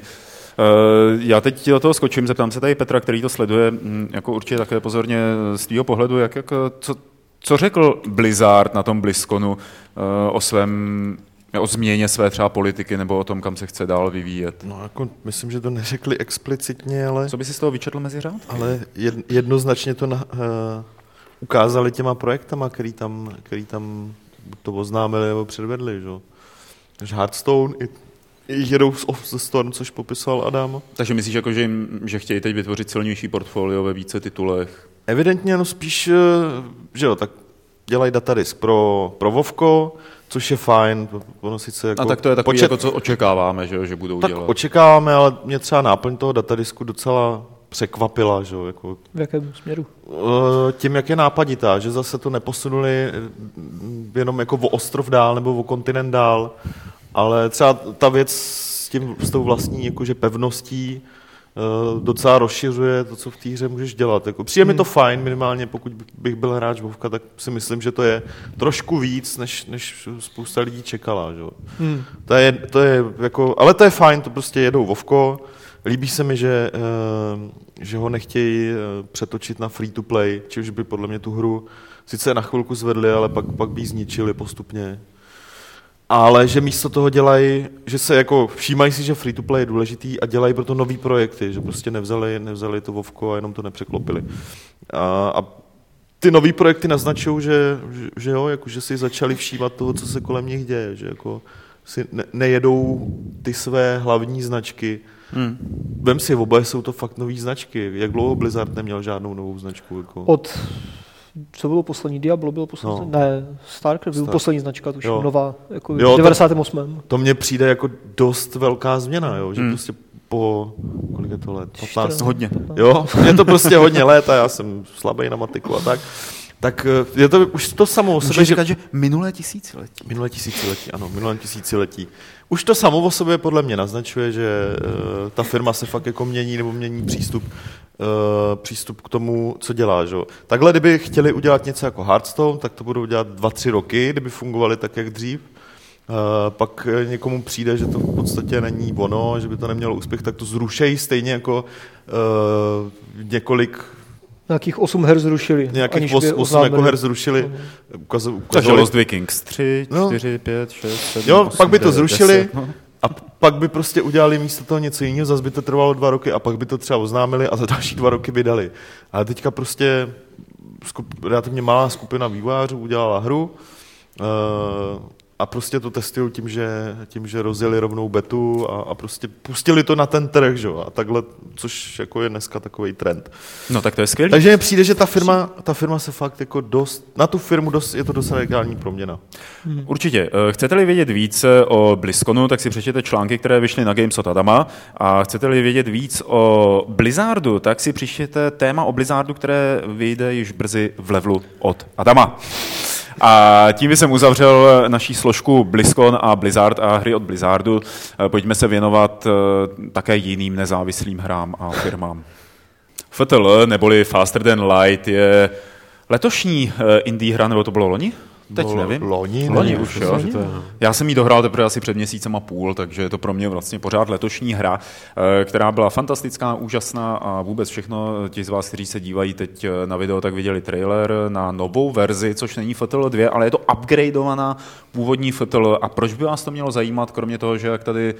Eh, já teď do toho skočím, zeptám se tady Petra, který to sleduje hm, jako určitě také pozorně z tvého pohledu, jak, jak, co, co řekl Blizzard na tom BlizzConu eh, o svém o změně své třeba politiky nebo o tom, kam se chce dál vyvíjet? No jako myslím, že to neřekli explicitně, ale... Co by si z toho vyčetl mezi řád? Ale jednoznačně to na, uh, ukázali těma projektama, který tam, který tam to oznámili nebo předvedli, že? Takže Hearthstone i, i Heroes of the Storm, což popisoval Adam. Takže myslíš, jako, že, jim, že chtějí teď vytvořit silnější portfolio ve více titulech? Evidentně, no spíš, eh, že jo, tak dělají datadisk pro, pro Vovko, což je fajn. Ono sice jako a tak to je takový, počet... jako co očekáváme, že, že budou tak dělat. očekáváme, ale mě třeba náplň toho datadisku docela překvapila. Že? Jako, v jakém směru? Eh, tím, jak je nápaditá, že zase to neposunuli eh, jenom jako o ostrov dál nebo o kontinent dál, ale třeba ta věc s, tím, s tou vlastní jakože pevností docela rozšiřuje to, co v té hře můžeš dělat. Jako, přijde hmm. mi to hmm. fajn, minimálně pokud bych byl hráč Vovka, tak si myslím, že to je trošku víc, než, než spousta lidí čekala. Že? Hmm. To je, to je jako, ale to je fajn, to prostě jedou Vovko, Líbí se mi, že, uh, že ho nechtějí uh, přetočit na free to play, čiž by podle mě tu hru sice na chvilku zvedli, ale pak, pak by ji zničili postupně ale že místo toho dělají, že se jako všímají si, že free to play je důležitý a dělají proto nový projekty, že prostě nevzali, nevzali to Vovko a jenom to nepřeklopili. A, a ty nový projekty naznačují, že, že, že jo, jako, že si začali všímat toho, co se kolem nich děje, že jako si ne, nejedou ty své hlavní značky. Hmm. Vem si, oboje jsou to fakt nové značky. Jak dlouho Blizzard neměl žádnou novou značku? Jako? Od co bylo poslední? Diablo bylo poslední? No. Ne, Starcraft byl Star... poslední značka, tuž jo. nová, jako jo, v 98. To, to mně přijde jako dost velká změna, jo, že hmm. prostě po, kolik je to let? 15? Hodně. Jo, je to prostě hodně let a já jsem slabý na matiku a tak. Tak eh, je to už to samo o sobě. říkat, že minulé tisíciletí. Minulé tisíciletí, ano, minulé tisíciletí. Už to samo o sobě podle mě naznačuje, že uh, ta firma se fakt jako mění nebo mění přístup přístup k tomu, co dělá. Že? Takhle, kdyby chtěli udělat něco jako Hearthstone, tak to budou dělat dva, tři roky, kdyby fungovali tak, jak dřív. Uh, pak někomu přijde, že to v podstatě není ono, že by to nemělo úspěch, tak to zrušejí stejně jako uh, několik Nějakých 8 her zrušili. Nějakých 8, 8 jako her zrušili. Mhm. Ukazovali. Takže Lost Vikings 3, 4, no. 5, 6, 7, Jo, 8, pak by to 9, zrušili 10, no. A pak by prostě udělali místo toho něco jiného, zase by to trvalo dva roky a pak by to třeba oznámili a za další dva roky by dali. Ale teďka prostě skup, relativně malá skupina vývojářů udělala hru, uh, a prostě to testují tím, že, tím, že rozjeli rovnou betu a, a prostě pustili to na ten trh, že? a takhle, což jako je dneska takový trend. No tak to je skvělé. Takže mi přijde, že ta firma, ta firma se fakt jako dost, na tu firmu dost, je to dost radikální proměna. Hmm. Určitě. Eh, chcete-li vědět více o BlizzConu, tak si přečtěte články, které vyšly na Games od Adama a chcete-li vědět víc o Blizzardu, tak si přečtěte téma o Blizzardu, které vyjde již brzy v levelu od Adama. A tím jsem uzavřel naší složku BlizzCon a Blizzard a hry od Blizzardu. Eh, pojďme se věnovat eh, také jiným nezávislým hrám a firmám. FTL, neboli Faster Than Light, je letošní eh, indie hra, nebo to bylo loni? Teď No, nevím. Loni, Loni už, jo. že to je, no. Já jsem ji dohrál teprve asi před měsícem a půl, takže je to pro mě vlastně pořád letošní hra, eh, která byla fantastická, úžasná a vůbec všechno. Ti z vás, kteří se dívají teď eh, na video, tak viděli trailer na novou verzi, což není FTL 2, ale je to upgradeovaná původní FTL. A proč by vás to mělo zajímat, kromě toho, že jak tady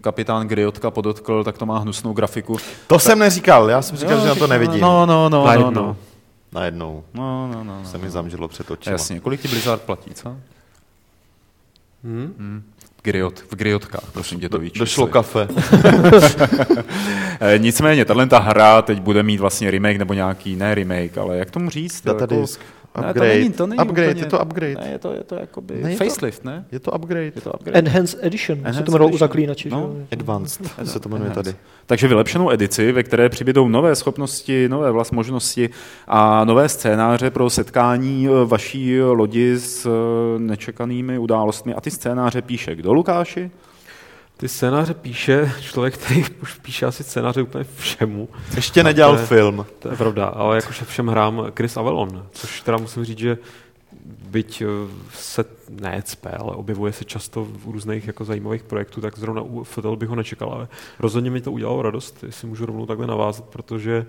kapitán Griotka podotkl, tak to má hnusnou grafiku. To jsem neříkal, já jsem říkal, že na to nevidím. No, no, no, no, Najednou. no. Najednou No, no, no, no. se mi zamžilo před očima. Jasně, kolik ti Blizzard platí, co? Hm? Hmm. Griot, v griotkách, prosím tě to víš. Došlo kafe. <laughs> Eh, Nicméně, tahle ta hra teď bude mít vlastně remake nebo nějaký, ne remake, ale jak tomu říct? Datadisk. Ne, to Upgrade. není, to není upgrade, úplně, je to upgrade. Ne, je to, je to jakoby Ne, je to- facelift, ne? Je to upgrade. Je to upgrade. Enhanced Edition, se Enhanced to jmenovalo u Edition. zaklínači. No. že jo? Advanced se to jmenuje tady. Takže vylepšenou edici, ve které přibydou nové schopnosti, nové vlast možnosti a nové scénáře pro setkání eh, vaší lodi s eh, nečekanými událostmi. A ty scénáře píše kdo, Lukáši? Ty scénáře píše člověk, který už píše asi scénáře úplně všemu. Ještě nedělal To je- film. To je pravda, ale jakože všem hrám Chris Avalon, což teda musím říct, že byť eh, se ne cpe, ale objevuje se často v různých jako zajímavých projektů, tak zrovna u FTL bych ho nečekal, ale rozhodně mi to udělalo radost, jestli můžu rovnou takhle navázat, protože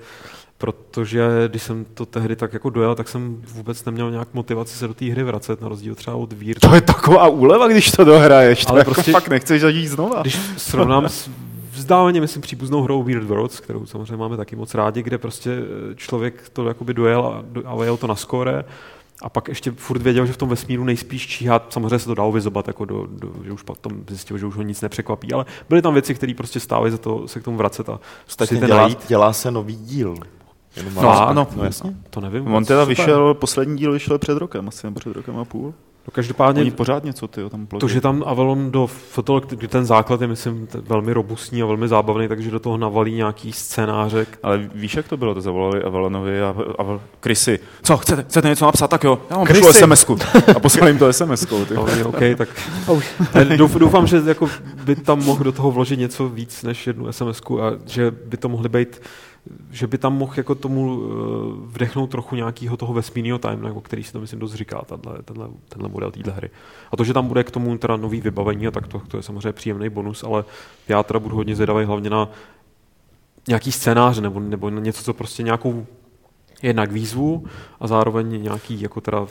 protože když jsem to tehdy tak jako dojel, tak jsem vůbec neměl nějak motivaci se do té hry vracet, na rozdíl třeba od Vír. To je taková úleva, když to dohraješ. To Ale jako prostě- fakt nechceš zažít znova. Když srovnám s vzdáleně, myslím, příbuznou hrou Weird Worlds, kterou samozřejmě máme taky moc rádi, kde prostě eh, člověk to jakoby dojel a, a jel to na skóre a pak ještě furt věděl, že v tom vesmíru nejspíš číhat, samozřejmě se to dalo vyzobat, jako do, do, že už potom zjistil, že už ho nic nepřekvapí, ale byly tam věci, které prostě stály za to se k tomu vracet a ten dělá, najít. dělá se nový díl. Jenom No, ano. no jasně. To nevím. On teda Super. vyšel, poslední díl vyšel před rokem, asi nebo před rokem a půl. No, každopádně Oni pořád něco ty tam To, že tam Avalon do Fotol, kdy ten základ je, myslím, velmi robustní a velmi zábavný, takže do toho navalí nějaký scénáře, Ale víš, jak to bylo? To zavolali Avalonovi a, a Chrisy. Co, chcete, chcete něco napsat? Tak jo, já vám pošlu Chrisy. SMS-ku. A poslali jim to SMS-kou. Ty. <laughs> Ale OK, tak <laughs> doufám, že jako by tam mohl do toho vložit něco víc než jednu sms a že by to mohly být že by tam mohl jako tomu eh, vdechnout trochu nějakého toho vesmírného time, o který si to myslím dost říká, tenhle, tenhle, tenhle model téhle hry. A to, že tam bude k tomu teda nový vybavení, a tak to, to je samozřejmě příjemný bonus, ale já teda budu hodně zvědavý hlavně na nějaký scénář nebo, nebo něco, co prostě nějakou jednak výzvu a zároveň nějaký jako teda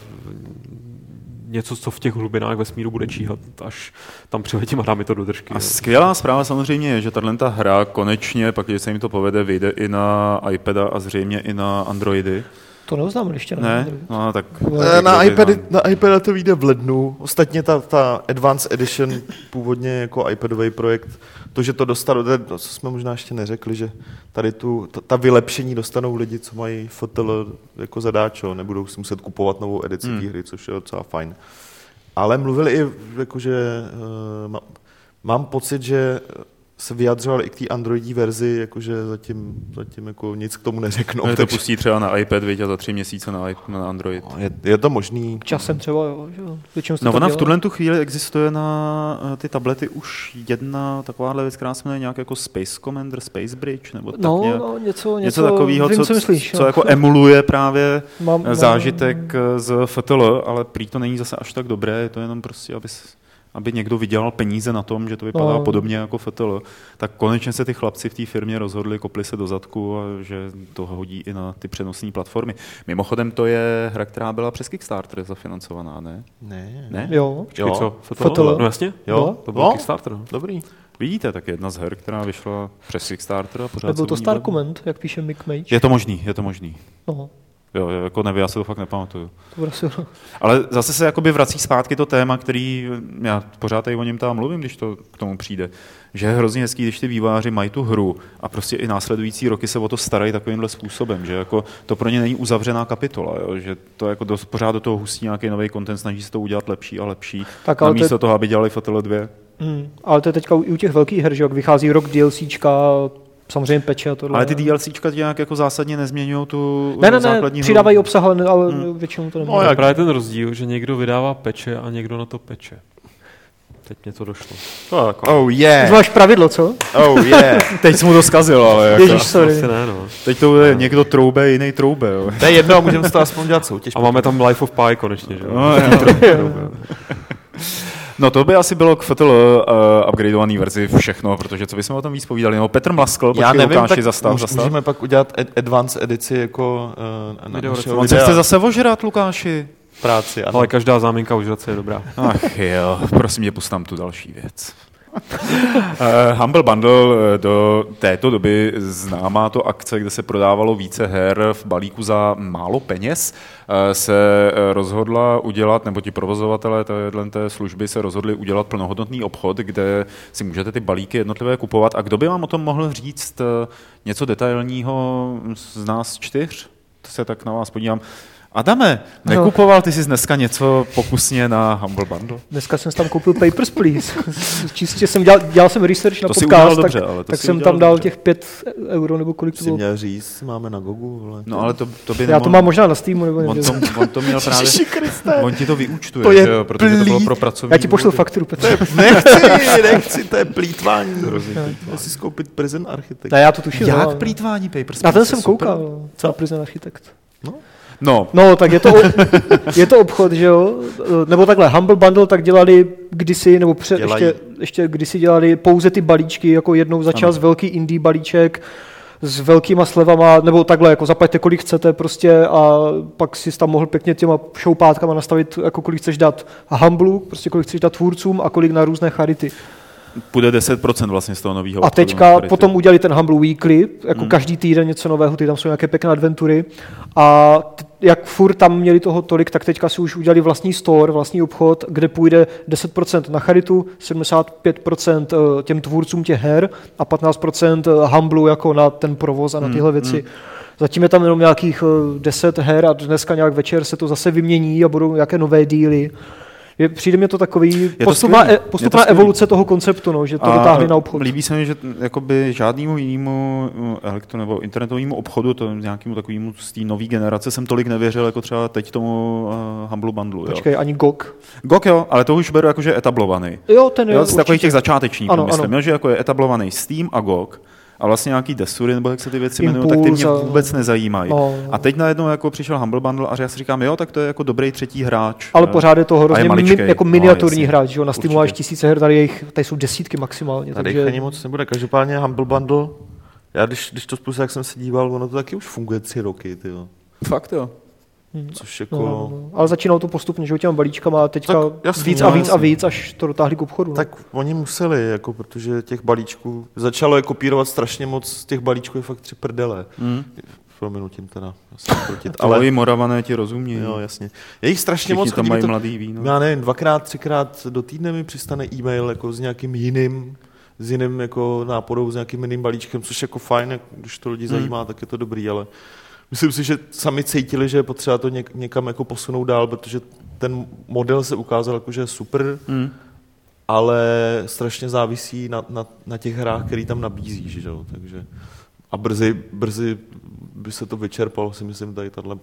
něco, co v těch hlubinách vesmíru bude číhat, až tam přiletím a dá mi to do držky. A skvělá zpráva samozřejmě je, že tato hra konečně, pak když se jim to povede, vyjde i na iPada a zřejmě i na Androidy. To neoznámili ještě. Ne? No, tak... Eh, Na, iPady, na iPada to vyjde v lednu. Ostatně ta, ta Advanced Edition, původně jako iPadový projekt, to, že to dostalo, to, jsme možná ještě neřekli, že tady tu, ta, ta vylepšení dostanou lidi, co mají FTL jako zadáčo, nebudou si muset kupovat novou edici Hmm. hry, což je docela fajn. Ale mluvili i, jakože, uh, má, mám pocit, že se vyjadřovali i k té Androidí verzi, jakože zatím, zatím jako nic k tomu neřeknou. No, to takže- pustí třeba na iPad, viď, a za tři měsíce na, iP- na Android. je, je to možný. Časem třeba, jo. že No to ona v tuhle tu chvíli existuje na eh, ty tablety už jedna takováhle věc, která se jmenuje nějak jako Space Commander, Space Bridge, nebo tak No, nějak. no, něco, něco, Něco takového, co, co, myslíš. co jako emuluje právě Mám- mám- zážitek eh, z FTL, ale prý to není zase až tak dobré, je to jenom prostě, aby, aby někdo vydělal peníze na tom, že to vypadá No. podobně jako FTL. Tak konečně se ty chlapci v té firmě rozhodli, kopli se do zadku a že to hodí i na ty přenosné platformy. Mimochodem to je hra, která byla přes Kickstarter zafinancovaná, ne? Ne, Ne? Jo. Počkej, Jo. co? FTL? No jasně, Jo. to byl No. Kickstarter. No. Dobrý. Vidíte, tak jedna z her, která vyšla přes Kickstarter a pořád Nebyl to o ní Star bavíme. Command, jak píše Mick Mage. Je to možný, je to možný. No, Jo, jako nevím, já se to fakt nepamatuju. to. Ale zase se jakoby vrací zpátky to téma, který já pořád tady o něm tam mluvím, když to k tomu přijde. Že je hrozně hezký, když ty výváři mají tu hru a prostě i následující roky se o to starají takovýmhle způsobem, že jako to pro ně není uzavřená kapitola, jo? že to jako dost, pořád do toho hustí nějaký nový content, snaží se to udělat lepší a lepší, Tak, ale to je- namísto toho, aby dělali Fatal 2. Mm, ale to je teďka u, i u těch velkých her, že jak vychází rok DLCčka, samozřejmě peče a tohle. Ale ty DLCčka nějak jako zásadně nezměňují tu ne, ne, ne, základní přidávají hru. obsah, ale, ne- ale Hmm. většinou to No, nemá. jak- Právě ten rozdíl, že někdo vydává peče a někdo na to peče. Teď mě to došlo. To jako, Oh yeah, Máš pravidlo, co? oh yeah. <laughs> teď jsem mu to zkazil, ale jako, Ježíš, sorry. Asi ne, no. teď to bude někdo troube, jiný troube. Jo. To je jedno, můžeme z toho aspoň dělat <laughs> soutěž. A máme tam Life of Pi konečně, že jo? No, <laughs> jo. No to by asi bylo k FTL uh, upgradeovaný verzi všechno, protože co bychom o tom víc povídali. No Petr Mlaskl, Já počkej, nevím, Lukáši, tak zastav, můž- zastav. můžeme pak udělat ad- advanced edici jako uh, na Video našeho On se chce zase ožrat, Lukáši. práci. Ano. Ale každá záminka už je dobrá. Ach jo, prosím tě, pustám tu další věc. Uh, Humble Bundle eh, do této doby známá to akce, kde se prodávalo více her v balíku za málo peněz, eh, se eh, rozhodla udělat, nebo ti provozovatelé téhle té služby se rozhodli udělat plnohodnotný obchod, kde si můžete ty balíky jednotlivé kupovat. A kdo by vám o tom mohl říct eh, něco detailního z nás čtyř? To se tak na vás podívám. Adame, nekupoval ty jsi dneska něco pokusně na Humble Bundle? Dneska jsem tam koupil Papers, Please. <laughs> Čistě jsem dělal, dělal jsem research na To podcast, udělal dobře, tak, ale to tak jsem tam dal dobře. těch 5 euro, nebo kolik to bylo. měl říct, máme na Gogu. Vole. No ale to, to by Já to nemohl- mám možná na Steamu, nebo On to, on to měl právě... On ti to vyúčtuje, To je že jo, protože to bylo plít. pro pracovní Já ti pošlu důvody. fakturu, Petře. Nechci, nechci, to je plítvání. Já si skoupit Prison Architect. Já to tuším. Jak no. plítvání Papers, Na ten Please, jsem koukal, co Prison Architect. No, No, tak je to, <laughs> je to obchod, že jo? Nebo takhle, Humble Bundle tak dělali kdysi, nebo pře, Dělají. ještě, ještě kdysi dělali pouze ty balíčky, jako jednou za čas velký indie balíček s velkýma slevama, nebo takhle, jako zaplaťte kolik chcete prostě a pak si tam mohl pěkně těma šoupátkama nastavit, jako kolik chceš dát Humble, prostě kolik chceš dát tvůrcům a kolik na různé charity. Půjde 10% vlastně z toho nového A teďka potom udělali ten Humble Weekly, jako hmm. každý týden něco nového, ty tam jsou nějaké pěkné adventury. A t- jak furt tam měli toho tolik, tak teďka si už udělali vlastní store, vlastní obchod, kde půjde 10% na charitu, 75% eh, těm tvůrcům těch her a 15% Humble jako na ten provoz a na tyhle věci. Zatím je tam jenom nějakých eh, 10 her a dneska nějak večer se to zase vymění a budou nějaké nové díly. Je, přijde mi to takový to postupná, skvělý. e, Je to postupná skvělý. evoluce toho konceptu, no, že to dotáhli na obchod. Líbí se mi, že jakoby žádnému jinému uh, elektro nebo internetovému obchodu, to nějakému takovému z té nové generace jsem tolik nevěřil, jako třeba teď tomu uh, Humble Bundle. Jo. Počkej, ani GOG. GOG jo, ale to už beru jako, že etablovaný. Jo, ten je Jo, z takových těch začátečníků, ano, myslím, ano. Jo, že jako je etablovaný Steam a GOG a vlastně nějaký Desury, nebo jak se ty věci jmenují, tak ty mě vůbec nezajímají. No. A teď najednou jako přišel Humble Bundle a já si říkám, jo, tak to je jako dobrý třetí hráč. Ale Eh, pořád je to hrozně mi, maličkej. jako No, miniaturní jasně. hráč, že jo? Na Steamu máš tisíce her, tady, je jich, tady jsou desítky maximálně. Tady takže... ani moc nebude. Každopádně Humble Bundle, já když, když to spustím, jak jsem se díval, ono to taky už funguje tři roky, tyjo. Fakt jo. Což jako... No, no, no. Ale začínalo to postupně, že jo, těma balíčkama a teďka Tak jasný, víc no, a víc a jasný. víc, až to dotáhli k obchodu. No. Tak oni museli, jako, protože těch balíčků, začalo je kopírovat strašně moc, z těch balíčků je fakt tři prdele. Mm. Prominutím teda, <laughs> proti, Ale i Moravané ti rozumí. jo, jasně. Je jich strašně Všichni moc, tam mají to, mladý víno. já nevím, dvakrát, třikrát do týdne mi přistane e-mail jako s nějakým jiným, s jiným jako náporou, s nějakým jiným balíčkem, což jako fajn, jak- když to lidi zajímá, tak je to dobrý, ale myslím si, že sami cítili, že je potřeba to něk, někam jako posunout dál, protože ten model se ukázal jako, že je super, Mm. ale strašně závisí na, na, na těch hrách, který tam nabízí, že jo, takže a brzy, brzy by se to vyčerpalo, si myslím, tady tahle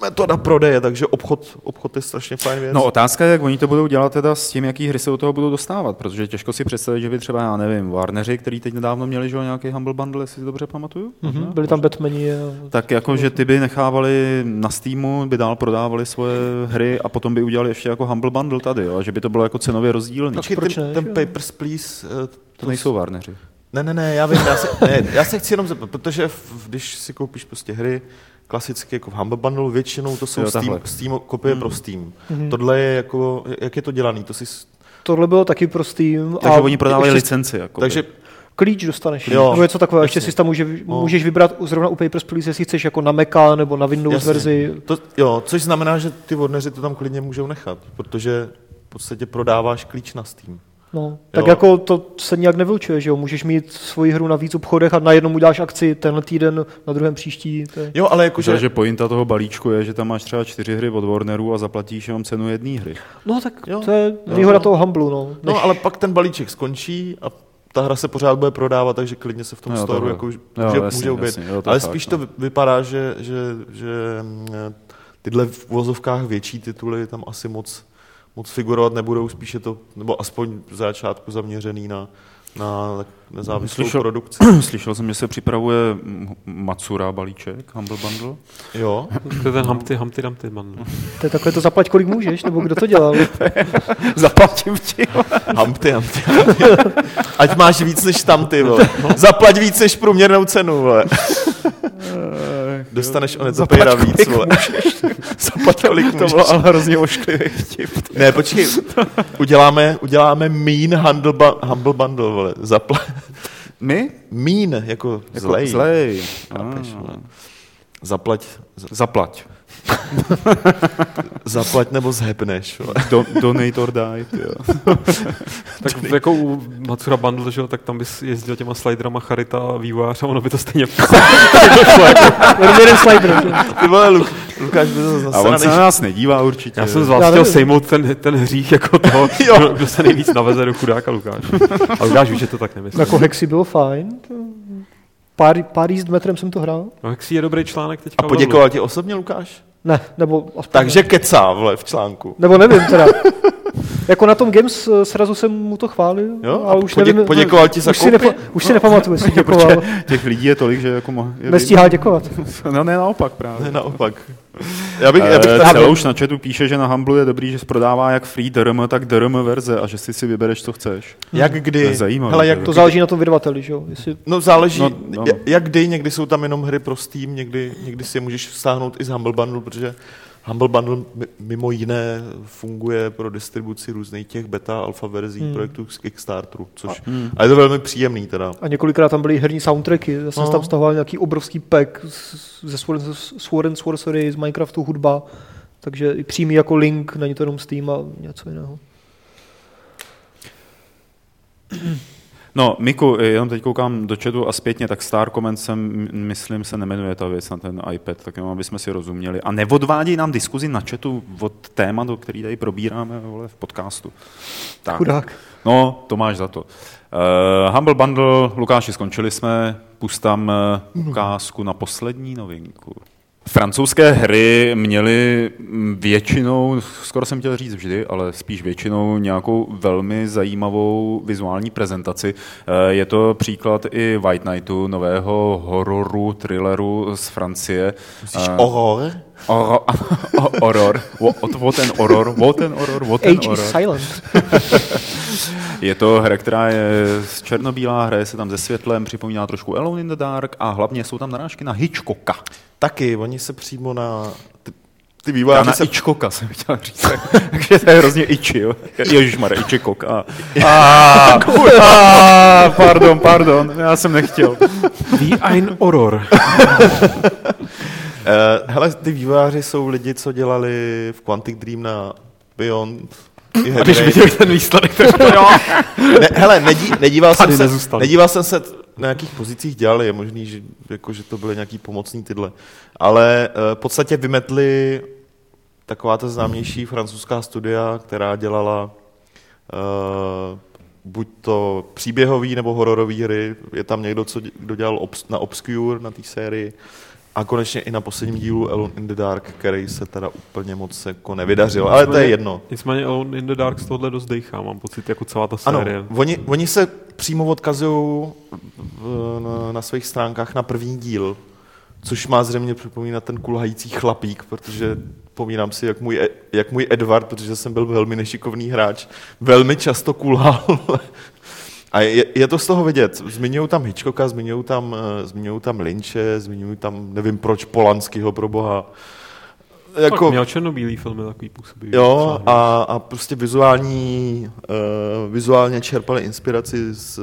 metoda prodeje, takže obchod, obchod je strašně fajn věc. No otázka je, jak oni to budou dělat teda s tím, jaký hry se do toho budou dostávat, protože těžko si představit, že by třeba, já nevím, Warneri, který teď nedávno měli, že jo, nějaký Humble Bundle, jestli si dobře pamatuju. Mhm, byli tam Batmani. A... Tak jako, že ty by nechávali na Steamu, by dál prodávali svoje hry a potom by udělali ještě jako Humble Bundle tady, jo, že by to bylo jako cenově rozdílný. Taky proč ten, ne, ten? Papers, Please, eh, To nejsou Warneri. Ne, ne, ne, já vím, já se, ne, já se chci jenom zeptat, protože v, když si koupíš prostě hry, klasicky jako v Humble Bundle, většinou to jsou Jo, Steam. Steam kopie pro Steam. Mhm. Tohle je jako, jak je to dělaný, to si, Tohle bylo taky pro Steam. Takže a oni prodávají ještě licenci. Jako takže Klíč dostaneš. Jo, nebo něco takového. Ještě si tam může, No. můžeš vybrat zrovna u Papers, Please, jestli chceš jako na Maca nebo na Windows Jasně. verzi. to, jo, což znamená, že ty vodneři to tam klidně můžou nechat, protože v podstatě prodáváš klíč na Steam. No, tak Jo. jako to se nějak nevylučuje, že jo? Můžeš mít svoji hru na víc obchodech a na jednom uděláš akci tenhle týden, na druhém příští. To je... Jo, ale Jakože, že pointa toho balíčku je, že tam máš třeba čtyři hry od Warnerů a zaplatíš jenom cenu jedné hry. No tak Jo. to je Jo. výhoda toho Humble, no. Než... no ale pak ten balíček skončí a ta hra se pořád bude prodávat, takže klidně se v tom Jo, storu jako už Jo, může, jasně, může jo, to Ale fakt, spíš no. to vy- vypadá, že, že, že mm, tyhle v uvozovkách větší tituly tam asi moc, moc figurovat nebudou, spíše to, nebo aspoň v začátku zaměřený na, na nezávislou Slyšel- produkci. <clears throat> Slyšel jsem, že se připravuje Matsura balíček, Humble Bundle. Jo, To je ten Humpty, Humpty Dumpty no. To je takové to zaplať, kolik můžeš, nebo kdo to dělal? <laughs> Zaplatím ti. Humpty, Humpty. Ať máš víc než tam ty, vole. <laughs> Zaplať víc než průměrnou cenu, vole. <laughs> Dostaneš o něco pejra víc, vole. Zaplať kolik To bylo ale hrozně ošklivý vtip. Ne, počkej, uděláme, uděláme mean humble, bu- humble bundle, vole. Zapla- My? mean, jako, Jako zlej. Zlej. Chápeš, Ah. vole. Zaplať, Zaplať. <laughs> zaplať nebo zhepneš, vole. Do, donate or die. Jo. <laughs> Tak jako u Matsura Bundle, že tak tam bys jezdil těma sliderama Charita a vývojář a ono by to stejně jeden slider. Ty vole, Lu- Lukáš by to A on se na zase nás nedívá určitě. Já jsem z vás chtěl sejmout ten, ten hřích jako toho, <laughs> kdo, kdo se nejvíc naveze do chudáka Lukáš. A Lukáš ví, že to tak nemyslí. Jako Hexy bylo fajn. Pár, pár jízd metrem jsem to hrál. No, jak si je dobrý článek teďka. A poděkoval ti osobně, Lukáš? Ne, nebo aspoň Takže kecá, vole, v článku. Nebo nevím teda. <laughs> jako na tom Games eh, srazu jsem mu to chválil, Jo? ale A už podě- nevím. poděkoval ti za už si, už si nepamatuju, jestli <laughs> děkoval. Těch lidí je tolik, že jako mo- je Nestíhá děkovat. <laughs> No ne, naopak právě. Ne, naopak. Já bych, já bych Eh, tady... Celou už na chatu píše, že na Humble je dobrý, že prodává jak free DRM, tak DRM verze a že si si vybereš, co chceš. Jak To kdy? zajímavé, Hele, jak to záleží na tom vydavateli, že jo? Jestli No záleží, No, no, no. no. jak kdy, někdy jsou tam jenom hry pro Steam, někdy, někdy si je můžeš stáhnout i z Humble Bundle, protože Humble Bundle mi- mimo jiné funguje pro distribuci různých těch beta, alfa verzí Hmm. projektů z Kickstarteru, což Hmm. a je to velmi příjemný teda. A několikrát tam byly herní soundtracky. Já jsem No. tam stahoval nějaký obrovský pack ze Sword and Sorcery, z Minecraftu hudba. Takže i přímý jako link, není to jenom Steam a něco jiného. No, Miku, jenom teď koukám do chatu a zpětně, tak Star Comment myslím, se nemenuje ta věc na ten iPad, tak jenom, aby jsme si rozuměli. A neodváděj nám diskuzi na chatu od tématu, který tady probíráme vole, v podcastu. Tak. Chudák. No, to máš za to. Uh, Humble Bundle, Lukáši, skončili jsme, pust tam uh, ukázku na poslední novinku. Francouzské hry měly většinou, skoro jsem chtěl říct vždy, ale spíš většinou nějakou velmi zajímavou vizuální prezentaci. Eh, Je to příklad i White Knightu, nového hororu, thrilleru z Francie. Myslíš Eh, horor? Oro, horor. What, what ten horor, what ten horor, what ten Age horor. is silent. <laughs> Je to hra, která je z černobílá, hraje se tam se světlem, připomíná trošku Alone in the Dark a hlavně jsou tam narážky na Hitchcocka. Taky, oni se přímo na... Ty, ty Já vývojáři na se... Hitchcocka jsem chtěl říct, <laughs> takže to je hrozně iči, jo. Ježišmarja, Hitchcock. A, <laughs> a, <laughs> a, pardon, pardon, já jsem nechtěl. Wie ein Horror. Uh, hele, ty vývojáři jsou lidi, co dělali v Quantic Dream na Beyond. A když viděl ten výsledek, tak to jo. Ne, hele, nedí, nedíval, jsem se, nedíval jsem se, na jakých pozicích dělali, je možný, že, jako, že to byly nějaký pomocný tyhle. Ale uh, v podstatě vymetli taková ta známější francouzská studia, která dělala uh, buď to příběhový nebo hororový hry. Je tam někdo, co, kdo dělal obs, na Obscure, na té sérii. A konečně i na posledním dílu Alone in the Dark, který se teda úplně moc jako nevydařil. Ale to je jedno. Nicméně Alone in the Dark z tohohle dost dejchá, mám pocit, jako celá ta Ano, série. oni, oni se přímo odkazují v- na, na svých stránkách na první díl, což má zřejmě připomínat ten kulhající chlapík, protože pomínám si, jak můj, E- jak můj Edward, protože jsem byl velmi nešikovný hráč, velmi často kulhal. <laughs> A je, je to z toho vidět. Zmiňují tam Hitchcocka, zmiňují tam, zmiňují tam Lynche, zmiňují tam, nevím proč, Polanského pro boha. Jako... Jako, Měl černobílý filmy takový působivý. Jo, a, a prostě vizuální, uh, vizuálně čerpali inspiraci z,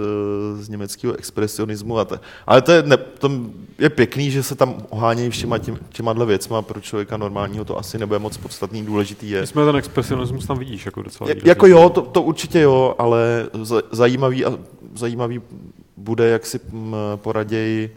z německého expresionismu. A te, ale to je, ne, to je pěkný, že se tam ohánějí všema těm, těma dle věcma, pro člověka normálního to asi nebude moc podstatný, důležitý je. Nicméně ten expresionismus tam vidíš jako docela výrazně. Jako jo, to, to určitě jo, ale za- zajímavý, a, zajímavý bude, jak si mm, poraději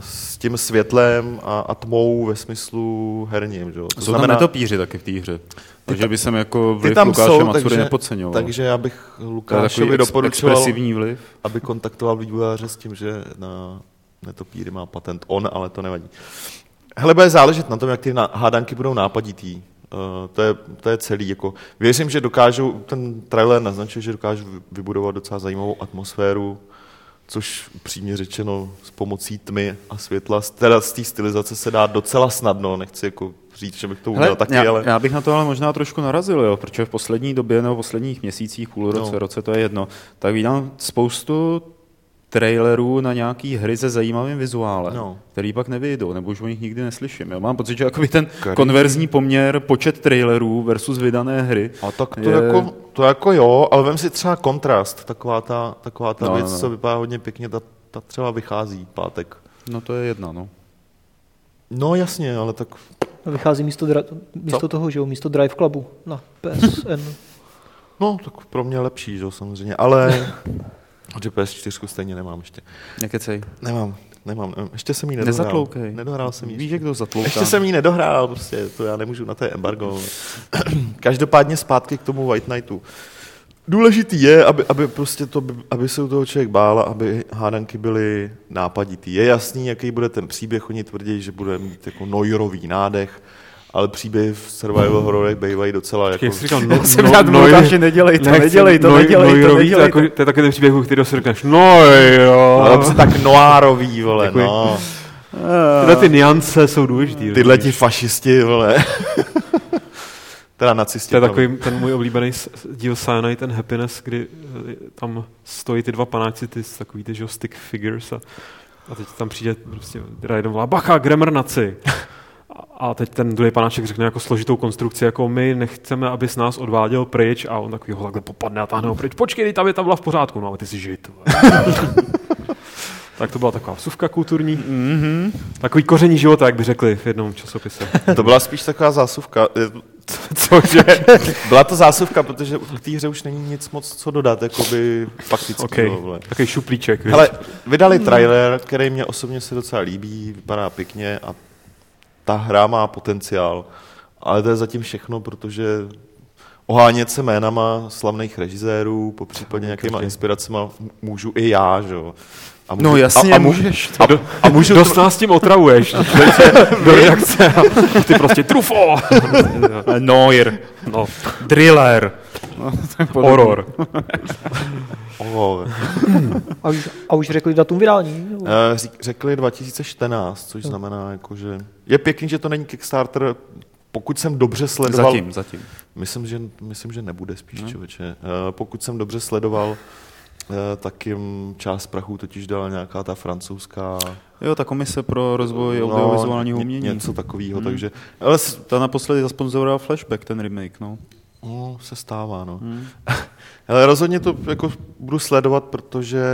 s tím světlem a, a tmou ve smyslu herním. Že? To Jsou tam netopíři taky v té hře. Takže by jsem jako vliv tam Lukáše jsou, Matsury takže, nepodceňoval. takže já bych Lukášovi ex- doporučoval, vliv. aby kontaktoval vývojáře s tím, že na netopíry má patent on, ale to nevadí. Hele, bude záležet na tom, jak ty hádanky budou nápaditý. Uh, to, je, to je celý. Jako, věřím, že dokážou, ten trailer naznačuje, že dokážou vybudovat docela zajímavou atmosféru, což přímě řečeno s pomocí tmy a světla, teda z té stylizace se dá docela snadno, nechci jako říct, že bych to uměl Hele, taky, já, ale... já bych na to ale možná trošku narazil, jo, protože v poslední době nebo v posledních měsících, půl roce, no. roce, to je jedno, tak vydám spoustu trailerů na nějaký hry se zajímavým vizuálem, no. který pak nevyjdou, nebo už o nich nikdy neslyším. Jo. Mám pocit, že jakoby ten Kary. konverzní poměr, počet trailerů versus vydané hry. A tak to, je... jako, to jako jo, ale vem si třeba kontrast, taková ta, taková ta no, věc, no. co vypadá hodně pěkně, ta, ta třeba vychází pátek. No to je jedna, no. No jasně, ale tak... Vychází místo, dra- místo toho, že jo, místo Drive Clubu na PSN. <laughs> no, tak pro mě lepší, že jo, samozřejmě, ale... <laughs> Protože PS4 stejně nemám ještě. Nekecej. Nemám, nemám, nemám. Ještě jsem jí nedohrál. Nezatloukej. Nedohrál jsem jí. Víš, jak to zatlouká. Ještě jsem jí nedohrál, prostě, to já nemůžu na té embargo. <clears throat> Každopádně zpátky k tomu White Knightu. Důležitý je, aby, aby, prostě to, aby se u toho člověk bál, aby hádanky byly nápaditý. Je jasný, jaký bude ten příběh, oni tvrdí, že bude mít jako noirový nádech, ale příběhy v survival hororech bývají docela jako... Jak jsi říkal, <laughs> no, jsem no, no, no, že nedělej to, nedělej to, nedělej to, nedělej to. To je takový ten příběh, u kterého si řekneš, no jo. No, tak noárový, vole, no. Tyhle ty niance jsou důležitý. Tyhle ti fašisti, vole. <laughs> teda nacisti. To je takový ten můj oblíbený díl Cyanide and Happiness, kdy eh, tam stojí ty dva panáci, ty takový ty, že stick figures a, a teď tam přijde prostě jeden volá, bacha, naci. A teď ten druhý panáček řekne jako složitou konstrukci, jako my nechceme, aby s nás odváděl pryč a on takový ho takhle popadne a táhne ho pryč. Počkej, ta věta byla v pořádku, no ale ty si žít. <laughs> tak to byla taková vsuvka kulturní. Mm-hmm. Takový koření života, jak by řekli v jednom časopise. to byla spíš taková zásuvka. <laughs> Cože? Byla to zásuvka, protože v té hře už není nic moc co dodat, jakoby fakticky. Okay. Takový šuplíček. Ale vydali trailer, který mě osobně se docela líbí, vypadá pěkně a ta hra má potenciál, ale to je zatím všechno, protože ohánět se jménama slavných režisérů, po případě nějakýma inspiracema můžu i já, že jo. A můžu, no jasně, a, a můžeš. A, a, a můžu dost to... nás tím otravuješ. do reakce. A ty prostě trufo. Noir. No. Driller. No, Horor. <laughs> Oh. a, už, a už řekli datum vydání? Uh, řekli 2014, což znamená, jako, že je pěkný, že to není Kickstarter, pokud jsem dobře sledoval... Zatím, zatím. Myslím, že, myslím, že nebude spíš, no. člověče. Uh, pokud jsem dobře sledoval, uh, tak jim část prachu totiž dala nějaká ta francouzská... Jo, ta komise pro rozvoj no, audiovizuálního umění. Něco takového, hmm. takže... Ale ta naposledy zasponzoroval Flashback, ten remake, no. No, se stává, no. Hmm. <laughs> Ale rozhodně to jako budu sledovat, protože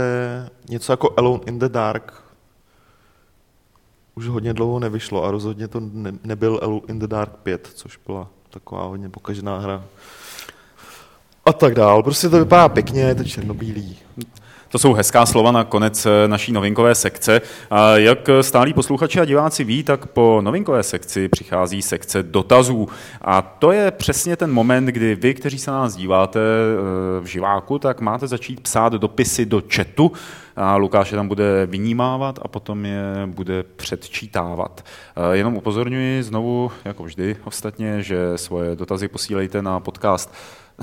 něco jako Alone in the Dark už hodně dlouho nevyšlo a rozhodně to ne, nebyl Alone in the Dark 5, což byla taková hodně pokažená hra. A tak dál. Prostě to vypadá pěkně, je to černobílý. To jsou hezká slova na konec eh, naší novinkové sekce. A jak stálí posluchači a diváci ví, tak po novinkové sekci přichází sekce dotazů. A to je přesně ten moment, kdy vy, kteří se na nás díváte eh, v živáku, tak máte začít psát dopisy do chatu a Lukáš je tam bude vynímávat a potom je bude předčítávat. Eh, jenom upozorňuji znovu, jako vždy ostatně, že svoje dotazy posílejte na podcast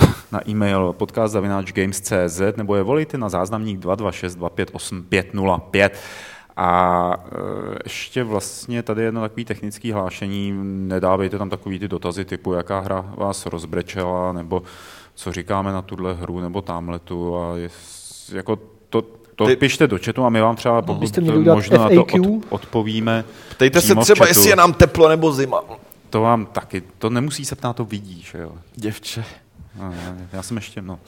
<laughs> na e-mail podcast.games.cz nebo je volejte na záznamník 226 A e, ještě vlastně tady jedno takový technický hlášení, nedávejte tam takový ty dotazy typu, jaká hra vás rozbrečela, nebo co říkáme na tuhle hru, nebo tamhletu a je, jako to, to Ty... pište do chatu a my vám třeba no, možná na to od, odpovíme. Ptejte se třeba, jestli je nám teplo nebo zima. To vám taky, to nemusí se ptát, to vidíš, jo. Děvče. Já jsem ještě, no.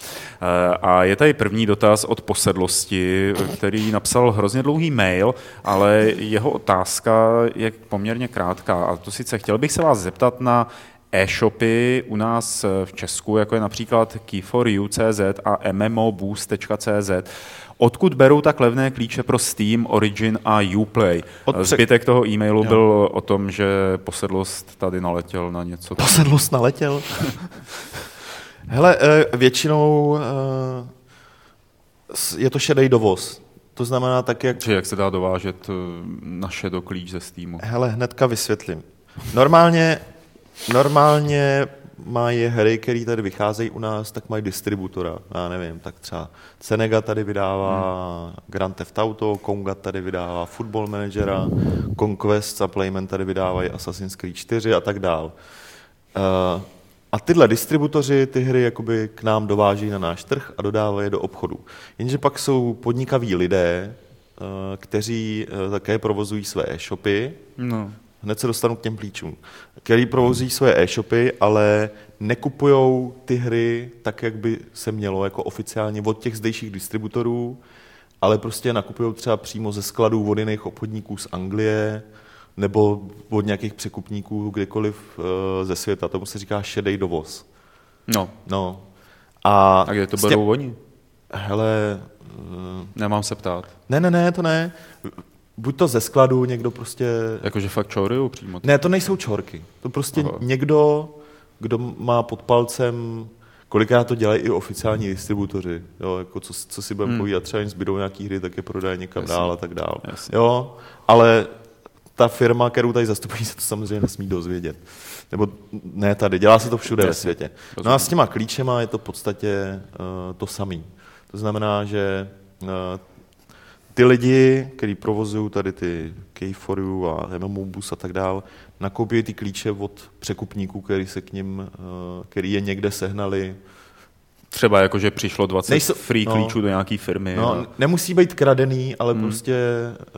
Eh, a je tady první dotaz od posedlosti, který napsal hrozně dlouhý mail, ale jeho otázka je poměrně krátká. A to sice chtěl bych se vás zeptat na e-shopy u nás v Česku, jako je například key4u.cz a mmoboost.cz. Odkud berou tak levné klíče pro Steam, Origin a Uplay? Zbytek toho e-mailu jo. byl o tom, že posedlost tady naletěl na něco. Posedlost naletěl? <laughs> Hele, eh, většinou eh, je to šedej dovoz. To znamená tak, jak... Či jak se dá dovážet eh, naše do klíč ze Steamu? Hele, hnedka vysvětlím. Normálně normálně mají hry, které tady vycházejí u nás, tak mají distributora. Já nevím, tak třeba Cenega tady vydává hmm. Grand Theft Auto, Konga tady vydává Football Managera, Conquest a Playman tady vydávají Assassin's Creed 4 a tak dál. Uh, a tyhle distributoři ty hry jakoby k nám dováží na náš trh a dodávají je do obchodu. Jenže pak jsou podnikaví lidé, uh, kteří uh, také provozují své e-shopy, No. hned se dostanu k těm klíčům, který provozují svoje e-shopy, ale nekupují ty hry tak, jak by se mělo, jako oficiálně od těch zdejších distributorů, ale prostě nakupují třeba přímo ze skladů od jiných obchodníků z Anglie, nebo od nějakých překupníků kdekoliv uh, ze světa. Tomu se říká šedej dovoz. no. No. A, A kde to s tě- berou oni? Hele, uh, Nemám se ptát. ne, ne, ne, to ne. Buď to ze skladu někdo prostě Jakože fakt čoruju přímo. Ne, to nejsou čorky. To prostě Aha. Někdo, kdo má pod palcem, kolikrát to dělají i oficiální distributoři, jo, jako co, co si budeme hmm. povídat, třeba jim zbydou nějaký hry, tak je prodají někam Jasně. dál a tak dál. Jasně. Jo, ale ta firma, kterou tady zastupují, se to samozřejmě nesmí dozvědět. Nebo ne tady, dělá se to všude ve Jasně. světě. No a s těma klíčema je to v podstatě uh, to samé. To znamená, že uh, ty lidi, kteří provozují tady ty K4U a MMO Bus a tak dál, nakoupí ty klíče od překupníků, který se k ním, uh, který je někde sehnali. Třeba jakože přišlo 20 Nejsou- free no. klíčů do nějaký firmy. No, a- nemusí být kradený, ale Hmm. prostě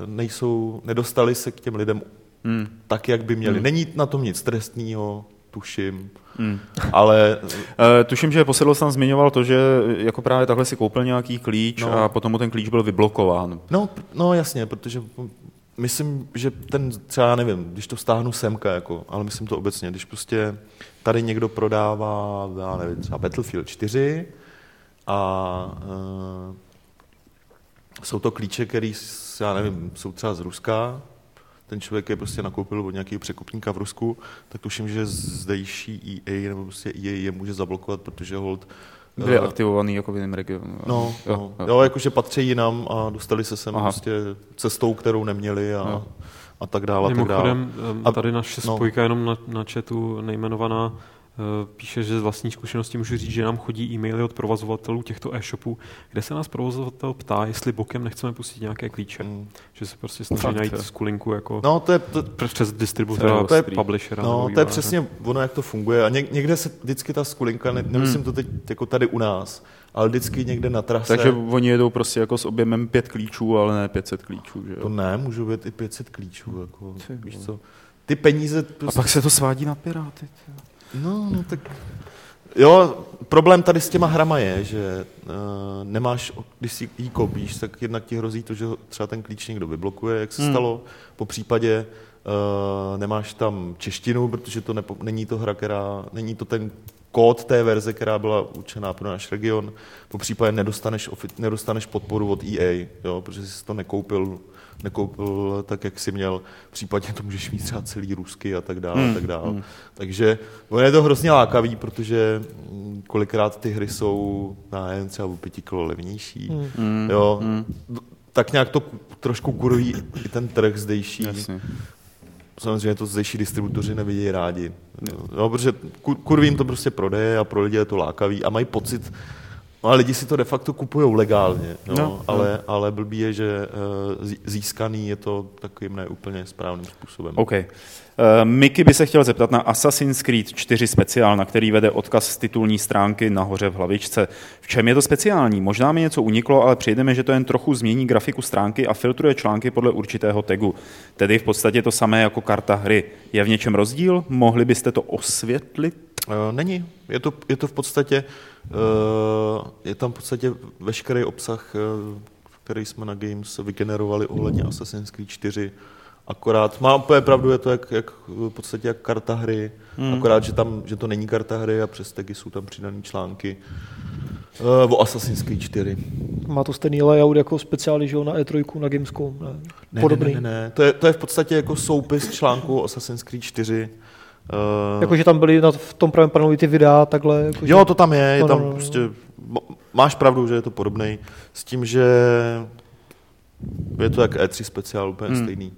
nejsou, nedostali se k těm lidem Hmm. tak, jak by měli. Hmm. Není na tom nic trestního, tuším, Hmm. ale E, tuším, že posedl tam zmiňoval to, že jako právě takhle si koupil nějaký klíč no. No. a potom mu ten klíč byl vyblokován. No, no jasně, protože myslím, že ten třeba, já nevím, když to stáhnu semka, jako, ale myslím to obecně, když prostě tady někdo prodává, já nevím, třeba Battlefield 4 a uh, jsou to klíče, který, s- já nevím, jsou třeba z Ruska, ten člověk je prostě nakoupil od nějakého překupníka v Rusku, tak tuším, že zdejší EA nebo prostě EA je může zablokovat, protože hold Byli eh, aktivovaný jako v jiném regionu. No, jo, no. jo. jo, jakože patří jinam a dostali se sem Aha. prostě cestou, kterou neměli a, Jo. A tak dále. A tak dále. Mimochodem, tady naše no. spojka jenom na, na chatu nejmenovaná eh, píše, že z vlastní zkušenosti můžu říct, že nám chodí e-maily od provozovatelů těchto e-shopů, kde se nás provozovatel ptá, jestli bokem nechceme pustit nějaké klíče. Mm. Že se prostě snaží Fakt, najít skulinku jako No, to je, to, přes distributora, To je- publishera. no, nebo to je přesně ono, jak to funguje. A něk, někde se vždycky ta skulinka, ne, nemyslím to teď jako tady u nás, ale vždycky někde na trase. Takže oni jedou prostě jako s objemem pět klíčů, ale ne 500 klíčů. Že To jo? ne, můžu být i 500 klíčů. Jako, Ty víš co? Ty peníze... A Prostě, pak se to svádí na piráty. ty. No, no tak... Jo, problém tady s těma hrama je, že uh, nemáš, když si ji koupíš, tak jednak ti hrozí to, že třeba ten klíč někdo vyblokuje, jak se Hmm. hmm. stalo. Po případě uh, nemáš tam češtinu, protože to nepo, není to hra, která, není to ten kód té verze, která byla určená pro náš region. Po případě nedostaneš, nedostaneš podporu od EA, jo, protože jsi to nekoupil, nekoupil tak, jak jsi měl. V případě to můžeš mít třeba celý rusky a tak dále. Hmm, A tak dále. hmm. Takže ono je to hrozně lákavý, protože kolikrát ty hry jsou, já nevím, třeba o pěti kilo levnější. Hmm. Mm, Jo, mm, tak nějak to ku- trošku kurují i ten trh zdejší. jasně. Samozřejmě to zdejší distributoři nevidějí rádi. No, protože ku- kurvím to prostě prodeje a pro lidi je to lákavý a mají pocit, no a lidi si to de facto kupují legálně, no, No, no, ale, ale blbý je, že eh, zí- získaný je to takovým neúplně správným způsobem. OK. Uh, Miky by se chtěl zeptat na Assassin's Creed 4 speciál, na který vede odkaz z titulní stránky nahoře v hlavičce. V čem je to speciální? Možná mi něco uniklo, ale přijdeme, že to jen trochu změní grafiku stránky a filtruje články podle určitého tagu. Tedy v podstatě to samé jako karta hry. Je v něčem rozdíl? Mohli byste to osvětlit? Eh, Není. Je to, je to v podstatě, eh, je tam v podstatě veškerý obsah, eh, který jsme na Games vygenerovali ohledně Assassin's Creed 4. Akorát, má úplně pravdu, je to jak, jak v podstatě jak karta hry, Hmm. akorát, že, tam, že to není karta hry a přes tagy jsou tam přidané články uh, o Assassin's Creed 4. Má to stejný layout jako speciály, že jo, na E3, na Gamescom. Ne? Ne, Podobný. Ne, ne, ne. To, je, to je v podstatě jako soupis článku o Assassin's Creed 4. Uh, Jakože tam byly na, v tom pravém panelu ty videa, takhle. Jako, Jo, to tam je, je No, tam no, no. prostě, m- máš pravdu, že je to podobný, s tím, že je to jak E3 speciál, úplně hmm. stejný.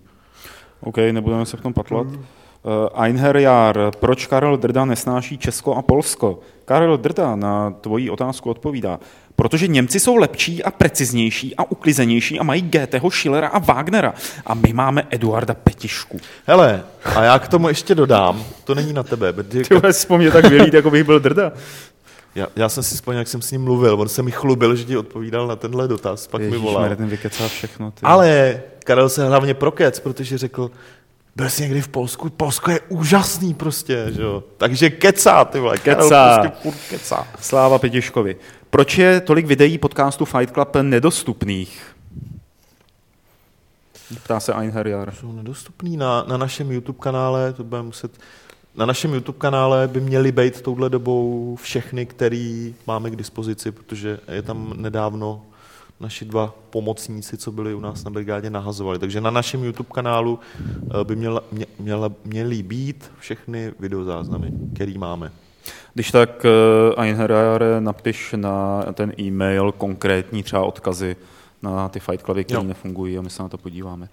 OK, nebudeme se v tom patlat. Uh, Einherjar, proč Karel Drda nesnáší Česko a Polsko? Karel Drda na tvoji otázku odpovídá. Protože Němci jsou lepší a preciznější a uklizenější a mají Goetheho, Schillera a Wagnera. A my máme Eduarda Petišku. Hele, a já k tomu ještě dodám, to není na tebe, <laughs> Ty vole, po mně tak vylít, jako bych byl Drda. Já, já jsem si vzpomněl, jak jsem s ním mluvil, on se mi chlubil, že ti odpovídal na tenhle dotaz, pak mi volal. Ten vykecá všechno. Ty. Ale Karel se hlavně prokec, protože řekl, byl jsi někdy v Polsku, Polsko je úžasný prostě, že jo. Takže kecá, ty vole, Karel Kecá. prostě furt kecá. Sláva Petiškovi. Proč je tolik videí podcastu Fight Club nedostupných? Ptá se Einherjar. Jsou nedostupný na, na našem YouTube kanále, to budeme muset... Na našem YouTube kanále by měly být touhle dobou všechny, který máme k dispozici, protože je tam nedávno naši dva pomocníci, co byli u nás na brigádě, nahazovali. Takže na našem YouTube kanálu eh, by měla, mě, měla, měly být všechny videozáznamy, který máme. Když tak uh, Einherjar napiš na ten e-mail konkrétní třeba odkazy na ty Fight Cluby, které nefungují a my se na to podíváme.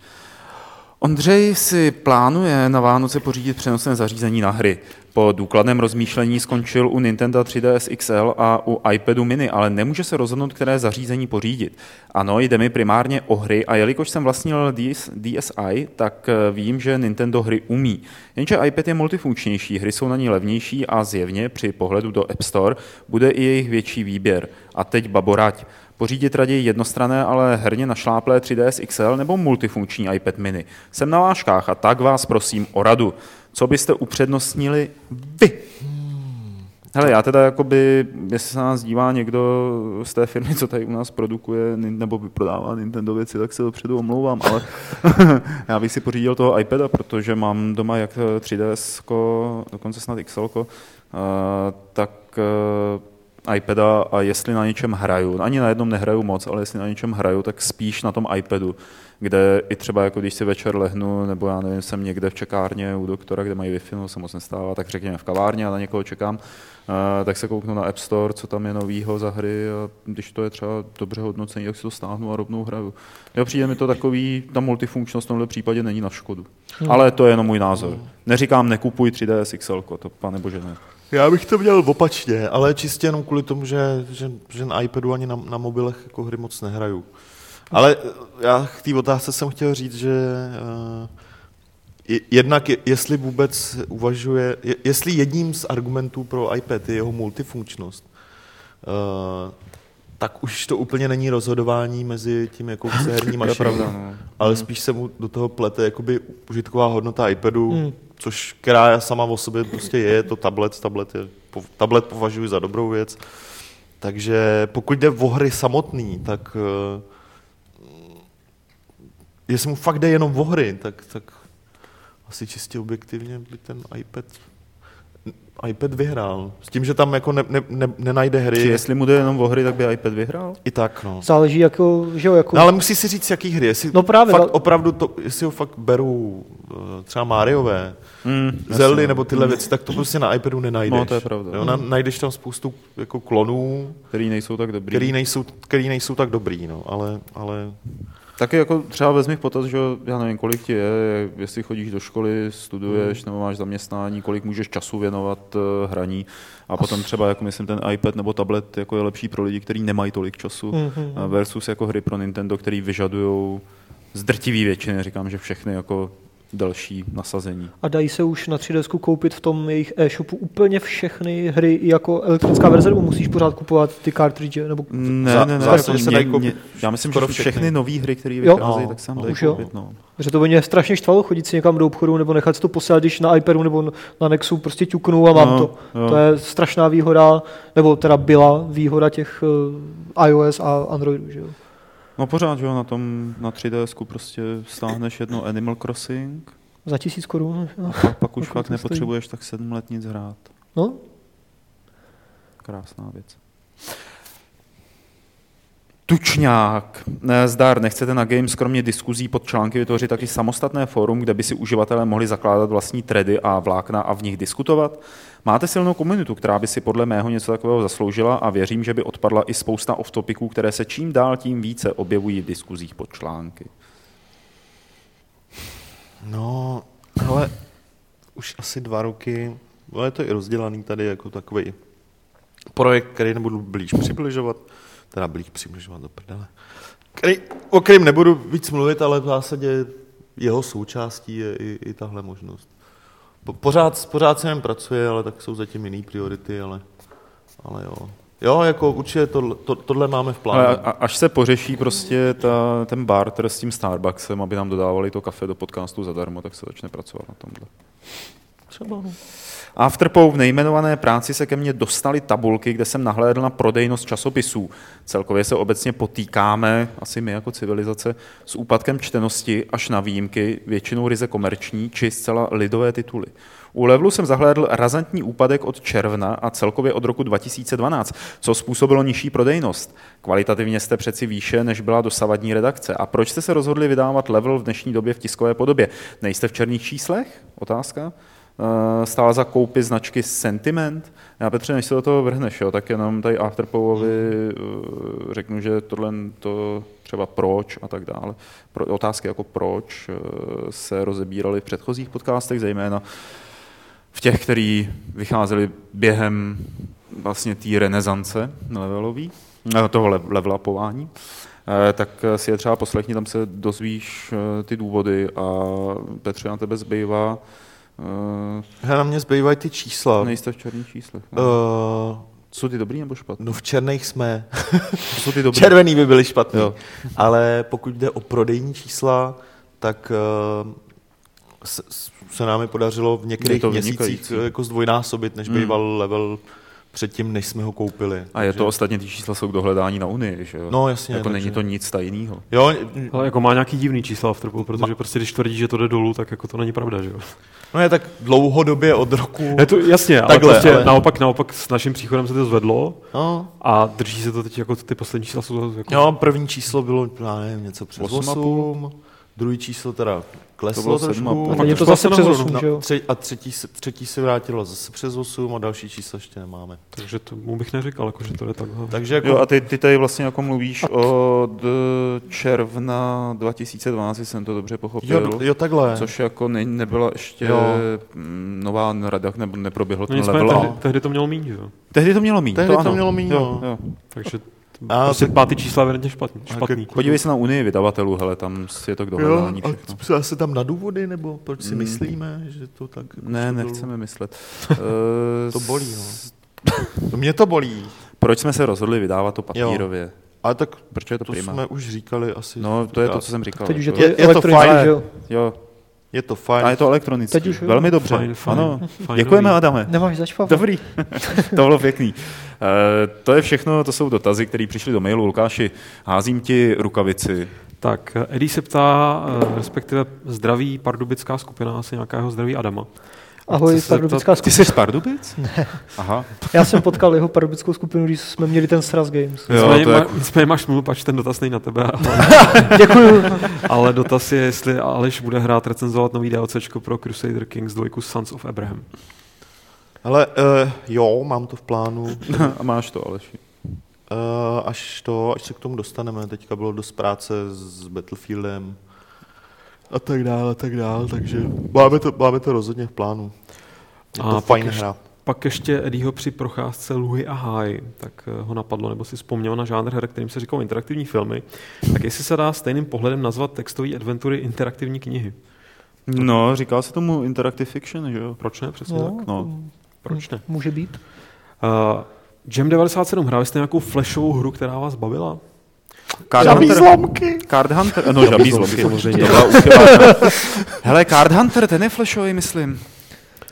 Ondřej si plánuje na Vánoce pořídit přenosné zařízení na hry. Po důkladném rozmýšlení skončil u Nintendo 3DS XL a u iPadu mini, ale nemůže se rozhodnout, které zařízení pořídit. Ano, jde mi primárně o hry a jelikož jsem vlastnil DS, DSi, tak eh, vím, že Nintendo hry umí. Jenže iPad je multifunkčnější, hry jsou na ní levnější a zjevně při pohledu do App Store bude i jejich větší výběr. A teď baborať. Pořídit raději jednostrané, ale herně našláplé 3DS XL nebo multifunkční iPad mini. Jsem na váškách a tak vás prosím o radu. Co byste upřednostnili vy? Hele, já teda jakoby, jestli se na nás dívá někdo z té firmy, co tady u nás produkuje nebo prodává Nintendo věci, tak se dopředu omlouvám, ale <laughs> já bych si pořídil toho iPada, protože mám doma jak 3DS, dokonce snad XL, tak eh, iPada a jestli na něčem hraju, ani na jednom nehraju moc, ale jestli na něčem hraju, tak spíš na tom iPadu, kde i třeba jako když si večer lehnu, nebo já nevím, jsem někde v čekárně u doktora, kde mají Wi-Fi, no se moc nestává, tak řekněme v kavárně a na někoho čekám, eh, tak se kouknu na App Store, co tam je novýho za hry a když to je třeba dobře hodnocení, tak si to stáhnu a rovnou hraju. Jo, přijde mi to takový, ta multifunkčnost v tomhle případě není na škodu. Ale to je jenom můj názor. Neříkám, nekupuj 3DS XL, to pane bože ne. Já bych to měl opačně, ale čistě jenom kvůli tomu, že, že, že na iPadu ani na, na mobilech jako hry moc nehraju. Ale eh, já k té otázce jsem chtěl říct, že uh, je, jednak je, jestli vůbec uvažuje, je, jestli jedním z argumentů pro iPad je jeho multifunkčnost, uh, tak už to úplně není rozhodování mezi tím, chce <laughs> herní mašinou, pravda, no. ale spíš se mu do toho plete jakoby užitková hodnota iPadu, Hmm. což která sama o sobě prostě je, je to tablet, tablet, je, po- tablet považuji za dobrou věc. Takže pokud jde o hry samotný, tak eh, jestli mu fakt jde jenom o hry, tak, tak asi čistě objektivně by ten iPad iPad vyhrál. S tím, že tam jako ne, ne, ne, nenajde hry. Či jestli mu jde jenom o hry, tak by iPad vyhrál? I tak, no. Záleží, jako, že jo, jako... No ale musí si říct, jaký hry. Jestli No právě, fakt ale- opravdu to, jestli ho fakt berou eh, třeba Mariové, Mm, Zeldy nebo tyhle věci, tak to prostě na iPadu nenajdeš. No, to je pravda. Jo, na, najdeš tam spoustu jako klonů, který nejsou tak dobrý. který nejsou, který nejsou tak dobrý, no, ale, ale Taky jako třeba vezmi v potaz, že já nevím, kolik ti je, jestli chodíš do školy, studuješ nebo máš zaměstnání, kolik můžeš času věnovat eh, hraní. A potom třeba, jako myslím, ten iPad nebo tablet jako je lepší pro lidi, kteří nemají tolik času Mhm. eh, versus jako hry pro Nintendo, který vyžadují z drtivý většiny, říkám, že všechny jako další nasazení. A dají se už na 3DS koupit v tom jejich e-shopu úplně všechny hry jako elektronická verze, nebo musíš pořád kupovat ty cartridge, nebo Ne, Za- ne, ne, v zásadě jako mě- koupit já myslím, že všechny. všechny nové hry, které vycházejí, No, tak se no, dají koupit. No. že to by mě strašně štvalo chodit si někam do obchodu nebo nechat si to posílat, když na iPadu nebo na Nexu prostě ťuknu a mám No, to. jo. To je strašná výhoda, nebo teda byla výhoda těch uh, iOS a Androidu, že jo. No pořád, že jo, na tom, na 3DS prostě stáhneš jedno Animal Crossing, Za tisíc korun. a pak už Kolik fakt to stojí? nepotřebuješ tak sedm let nic hrát. No, Krásná věc. Tučňák. Zdar, nechcete na Games kromě diskuzí pod články vytvořit taky samostatné fórum, kde by si uživatelé mohli zakládat vlastní tredy a vlákna a v nich diskutovat? Máte silnou komunitu, která by si podle mého něco takového zasloužila a věřím, že by odpadla i spousta off-topiků, které se čím dál tím více objevují v diskuzích pod články. no, ale už asi dva roky, ale je to i rozdělaný tady jako takový projekt, který nebudu blíž přibližovat, teda blíž přibližovat do prdele, který, o kterým nebudu víc mluvit, ale v zásadě jeho součástí je i, i tahle možnost. Po- Pořád, pořád se jen pracuje, ale tak jsou zatím jiný priority, ale, ale jo. Jo, jako určitě to, to, tohle máme v plánu. A- až se pořeší prostě ta, ten barter s tím Starbucksem, aby nám dodávali to kafe do podcastu zadarmo, tak se začne pracovat na tomhle. Třeba, no. Afterpou v nejmenované práci se ke mně dostaly tabulky, kde jsem nahlédl na prodejnost časopisů. Celkově se obecně potýkáme, asi my jako civilizace, s úpadkem čtenosti až na výjimky, většinou ryze komerční či zcela lidové tituly. U Levelu jsem zahlédl razantní úpadek od června a celkově od roku 2012, co způsobilo nižší prodejnost. Kvalitativně jste přeci výše, než byla dosavadní redakce. A proč jste se rozhodli vydávat Level v dnešní době v tiskové podobě? Nejste v černých číslech? Otázka. Eh, Stála za koupy značky Sentiment. Já Petře, než se do toho vrhneš, jo, tak jenom tady Afterpowovi eh, řeknu, že tohle to třeba proč a tak dále. Pro, otázky jako proč eh, se rozebíraly v předchozích podcastech, zejména v těch, který vycházeli během vlastně té renesance levelový, toho le- levelapování, tak si je třeba poslechni, tam se dozvíš ty důvody a Petře na tebe zbývá, eh, Hele, na mě zbývají ty čísla. nejste v černých číslech. Uh, Jsou ty dobrý nebo špatný? no v černých jsme. <laughs> Jsou ty dobrý. Červený by byly špatný. Jo. Ale pokud jde o prodejní čísla, tak uh, se, se nám je podařilo v některých to měsících vynikající. eh, jako zdvojnásobit, než Hmm. býval level předtím, než jsme ho koupili. A je to ostatně, ty čísla jsou k dohledání na Unii, že jo? No jasně. jako takže- není to nic tajného. Jo, Ale jako má nějaký divný čísla Afterpool, protože prostě když tvrdí, že to jde dolů, tak jako to není pravda, že jo? no je tak dlouhodobě od roku. Je to jasně, ale Takhle, prostě ale- naopak, naopak s naším příchodem se to zvedlo No, a drží se to teď jako ty poslední čísla jsou jako... jo, první číslo bylo, já nevím, něco přes Osm a půl. 8, druhý číslo teda kleslo To bylo trošku. sedm a je to to zase přes nahoru, 8, No, že jo? tři, a třetí, se- třetí se vrátilo zase přes 8 a další číslo ještě nemáme. Takže to mu bych neříkal, jako, že to jde takhle. Takže jako, Jo, a ty, ty tady vlastně jako mluvíš od eh, června 2012, jestli jsem to dobře pochopil. jo, jo, takhle. Což jako ne, nebyla ještě Jo. nová rada, nebo neproběhlo No ten level. tehdy, tehdy, to mělo mít, jo? Tehdy to mělo mít. Tehdy to ano. mělo mít, jo, no. jo. Takže A prostě tak- pátý čísla evidentně špatný. Špatný. ke- Podívej se na Unii vydavatelů, hele, tam je to k dohledání Jo, všechno. a se tam na důvody, nebo proč si Mm. myslíme, že to tak... jako Ne, dolů? nechceme myslet. <laughs> Eh, To bolí, no. No Mě to bolí. Proč jsme se rozhodli vydávat to papírově? Ale tak Proč je to, to prima? jsme už říkali asi. No, to je to, co jsem říkal. Teď už je To- to Je- je to fajn. že jo? Je to fajn. a je to elektronicky. Teď už jo. Velmi dobře. Fajn, fajn. Ano. Fajnový. Děkujeme, Adame. Nemáš zač? Dobrý, <laughs> to bylo pěkný. Eh, to je všechno, to jsou dotazy, které přišly do mailu. Lukáši, házím ti rukavici. Tak, Eddie se ptá, eh, respektive zdraví pardubická skupina, asi nějakého zdraví Adama. Ahoj, pardubická Ty skupina. jsi z Pardubic? Ne. Aha. <laughs> Já jsem potkal jeho pardubickou skupinu, když jsme měli ten Sraz Games. Jo, Nicméně, to je jako- nicméně máš smůlu, pač ten dotaz není na tebe, ale, <laughs> Děkuju. <laughs> ale dotaz je, jestli Aleš bude hrát recenzovat nový DLCčko pro Crusader Kings 2 Sons of Abraham. Ale uh, jo, mám to v plánu. A máš to, Aleši. Uh, až to, až se k tomu dostaneme. Teďka bylo dost práce s Battlefieldem a tak dále, a tak dále, takže máme to, máme to rozhodně v plánu. Je A to pak fajn ještě- hra. Pak ještě Eddieho při procházce Luhy a Háj, tak eh, ho napadlo, nebo si vzpomněl na žánr her, kterým se říkalo interaktivní filmy, tak jestli se dá stejným pohledem nazvat textové adventury interaktivní knihy. No, říká se tomu interactive fiction, že jo? Proč ne? Přesně No, tak. No. Proč ne? Může být. Uh, Jam 97, hráli jste nějakou flashovou hru, která vás bavila? Card Žabí Hunter, zlomky! Card Hunter, no žabí zlomky, samozřejmě. Hele, Card Hunter, ten je flashový, myslím.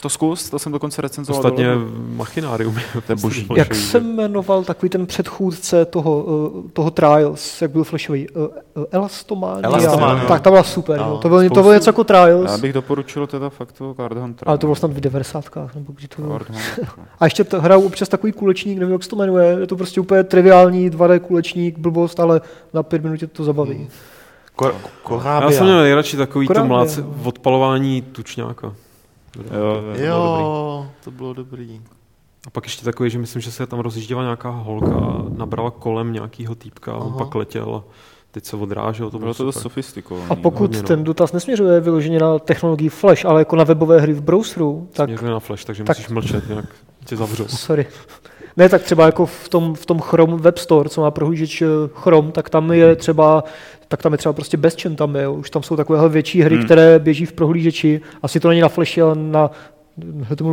To zkus, to jsem dokonce recenzoval. Ostatně do webu. Machinárium. To je boží. Jak se jmenoval takový ten předchůdce toho, uh, toho Trials, jak byl flashový? Uh, uh, Elastomania. Elastomania. Tak ta byla super. No, No, to, bylo, to spoustu- bylo něco jako Trials. Já bych doporučil teda fakt toho Card Hunter. Ale to bylo snad v 90. nebo kdy to bylo. <laughs> A ještě t- hrajou občas takový kulečník, nevím, jak se to jmenuje, je to prostě úplně triviální 2D kulečník, blbost, ale na pět minut tě to zabaví. Kor- Já jsem měl nejradši takový to Korábia, mláce, no. odpalování tučňáka. Jo, To bylo dobrý. Jo, to bylo dobrý. A pak ještě takový, že myslím, že se tam rozjížděla nějaká holka a nabrala kolem nějakého týpka a on pak letěl a teď se odrážel, to Bylo to dost sofistikované. A pokud no. ten dotaz nesměřuje vyloženě na technologii Flash, ale jako na webové hry v browseru, tak Směřuje na flash, takže tak- musíš mlčet, jinak tě zavřou. Sorry. Ne, tak třeba jako v tom, v tom Chrome Web Store, co má prohlížeč eh, Chrome, tak tam je třeba tak tam je třeba prostě bezčen tam je, už tam jsou takovéhle větší hry, hmm. které běží v prohlížeči, asi to není na Flashi, ale na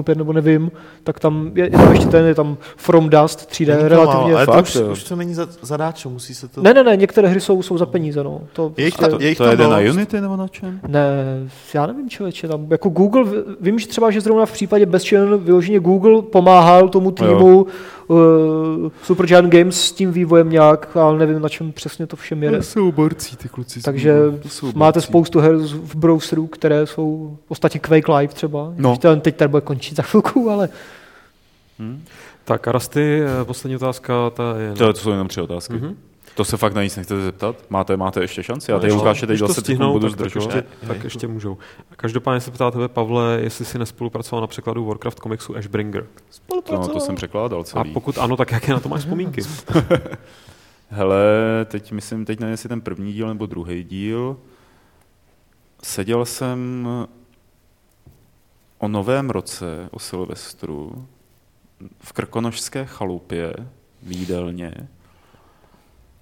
5 nebo nevím, tak tam je, je tam ještě ten, je tam From Dust 3D, Není to relativně... málo, ale to Fakt, už, jo. už to není za, zadáčo, musí se to... Ne, ne, ne, některé hry jsou, jsou za peníze, no. To Je jich prostě- to- je jich to tam jede na. Unity nebo na čem? Ne, já nevím, člověče, tam jako Google, vím, že třeba, že zrovna v případě Bestchain vyloženě Google pomáhal tomu týmu uh, Supergiant Games s tím vývojem nějak, ale nevím, na čem přesně to všem jede. jsou borcí, ty kluci. Takže máte spoustu her v browseru, které jsou ostatně Quake Live třeba. No. Ten teď tady bude končit za chvilku, ale Tak a Rasty, eh, poslední otázka, ta je... To, to jsou jenom tři otázky. Mhm. To se fakt na nic nechcete zeptat? Máte, máte ještě šanci? Já No, tady když- Lukáše teď když to 20 stihnou, budu tak, tak, zdržovat. ještě, tak ještě můžou. Každopádně se ptá tebe, Pavle, jestli jsi nespolupracoval na překladu Warcraft komiksu Ashbringer. No, to jsem překládal A celý. pokud ano, tak jaké na to máš vzpomínky? <laughs> Hele, teď myslím, teď nevím, jestli ten první díl nebo druhý díl. Seděl jsem o novém roce, o Silvestru, v krkonožské chalupě, v jídelně.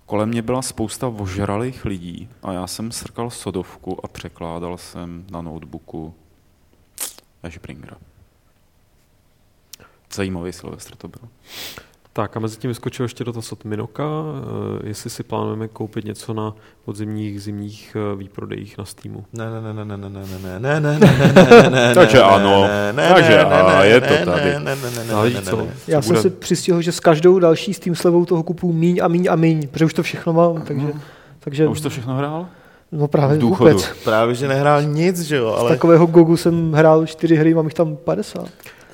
Kolem mě byla spousta ožralých lidí a já jsem srkal sodovku a překládal jsem na notebooku Ashbringera. Zajímavý Silvestr to byl. Tak a mezi tím vyskočil ještě dotaz od Minoka, eh, jestli si plánujeme koupit něco na podzimních, zimních eh, výprodejích na Steamu. Ne, ne, ne, ne, ne, ne, ne, ne, ne, ne, ne, ne, ne, Takže ne, ano. ne, ne, Takže ne, ne, a ne, je to ne, tady. ne, ne, ne, ne, ne, Záleží ne, ne, co. ne. já jsem si přistihl, že s každou další s tím slevou toho kupu míň a míň a míň, protože už to všechno mám, takže, takže už to všechno hrál? no právě důchodu. vůbec. Právě, že nehrál nic, že jo, Z ale... takového Gogu jsem hrál čtyři hry, mám jich tam 50.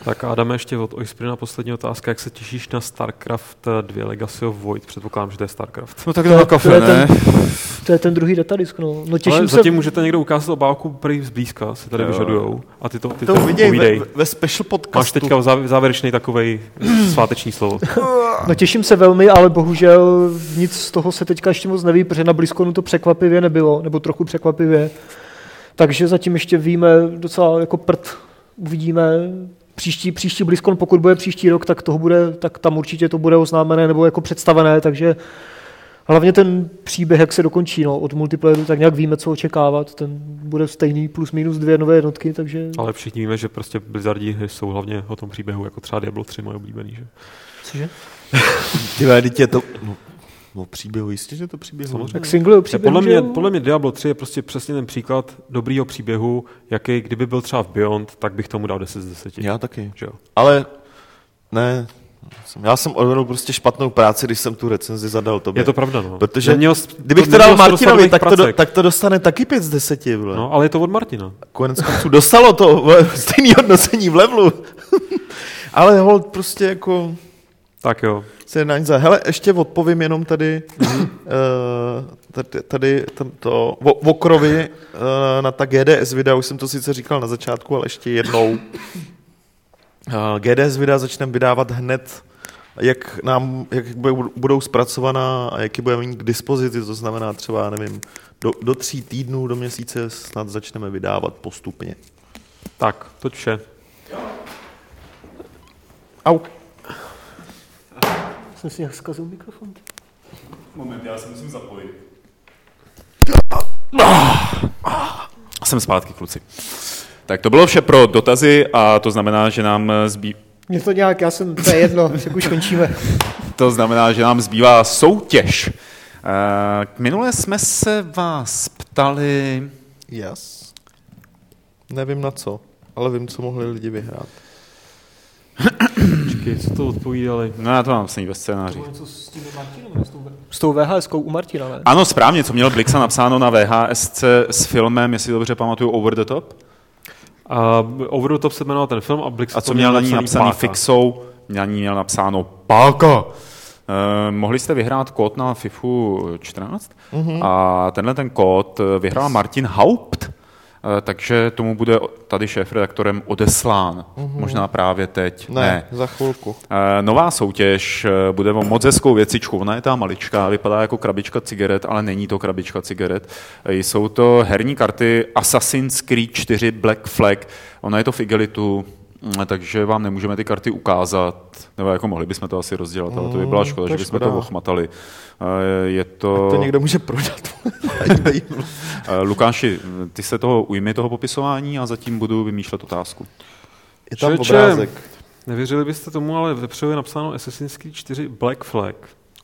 Tak a Adame ještě od Oisprina poslední otázka, jak se těšíš na StarCraft 2 Legacy of Void? Předpokládám, že to je StarCraft. No tak To to kafe, je ne? To je ten druhý datadisk, no. No těším Ale se... zatím můžete někdo ukázat obálku prý zblízka, se tady Jo. vyžadujou. A ty to, ty To to viděj ve, ve special podcastu. Máš teďka zá- závěrečný takovej <clears throat> sváteční slovo. No těším se velmi, ale bohužel nic z toho se teďka ještě moc neví, protože na Blizzconu to překvapivě nebylo, nebo trochu překvapivě. Takže zatím ještě víme docela jako prd. Uvidíme. Příští, příští BlizzCon, pokud bude příští rok, tak, toho bude, tak tam určitě to bude oznámené nebo jako představené, takže hlavně ten příběh, jak se dokončí no, od multiplayeru, tak nějak víme, co očekávat. Ten bude stejný plus minus dvě nové jednotky, takže... Ale všichni víme, že prostě Blizzardi hry jsou hlavně o tom příběhu, jako třeba Diablo 3 moje oblíbený. Že? Cože? <laughs> Ty teď je to... No, o příběhu, jistě, že to příběhu. Samozřejmě. Tak single příběhu, podle, mě, podle mě Diablo 3 je prostě přesně ten příklad dobrýho příběhu, jaký kdyby byl třeba v Beyond, tak bych tomu dal 10 z 10. Já taky. Že jo? Ale ne, jsem- já jsem odvedl prostě špatnou práci, když jsem tu recenzi zadal tobě. Je to pravda, no. Protože Neměl Kdybych to dal Martinovi, tak to, do, pracek. tak to dostane taky 5 z 10. Vole. No, ale je to od Martina. Konec konců dostalo to vole, <laughs> stejný hodnocení v levelu. <laughs> Ale hold prostě jako Tak jo. se jedná nic za. Hele, ještě odpovím jenom tady, uh, tady, tady tam to, o, o krovi uh, na ta GDS videa, už jsem to sice říkal na začátku, ale ještě jednou. Uh, GDS videa začneme vydávat hned, jak nám, jak budou- zpracovaná a jak je budeme mít k dispozici, to znamená třeba, nevím, do, do tří týdnů, do měsíce snad začneme vydávat postupně. Tak, to vše. Au. Jsem si nějak zkazil mikrofon. Moment, já se musím zapojit. Jsem zpátky, kluci. Tak to bylo vše pro dotazy a to znamená, že nám zbý... Mě to nějak, já jsem, to je jedno, <laughs> tak už končíme. To znamená, že nám zbývá soutěž. Eh, Minule jsme se vás ptali... Yes. Nevím na co, ale vím, co mohli lidi vyhrát. <clears throat> Počkej, co to odpovídali? No já to mám vlastně ve scénáři. něco s tím Martinem, s tou, s tou VHS u Martina, ne? Ano, správně, co měl Blixa napsáno na VHSC s filmem, jestli dobře pamatuju, Over the Top. A Over the Top se jmenoval ten film a Blix A co měl na ní napsaný fixou, na ní měl napsáno páka. Eh, mohli jste vyhrát kód na FIFU 14 mm-hmm. a tenhle ten kód eh, vyhrál Martin Haupt takže tomu bude tady šéf-redaktorem odeslán. Možná právě teď. Ne, ne. za chvilku. Eh, Nová soutěž eh, bude o moc hezkou věcičku. Ona je ta maličká, vypadá jako krabička cigaret, ale není to krabička cigaret. Eh, Jsou to herní karty Assassin's Creed 4 Black Flag. Ona je to v igelitu, takže vám nemůžeme ty karty ukázat, nebo jako mohli bychom to asi rozdělat, ale to by byla Mm, škoda, je že bychom škoda. to ochmatali. Eh, Je to... To někdo může prodat. <laughs> Eh, Lukáši, ty se toho ujmi toho popisování a zatím budu vymýšlet otázku. je tam Čeče. obrázek. Nevěřili byste tomu, ale vepředu je napsáno Assassin's Creed 4 Black Flag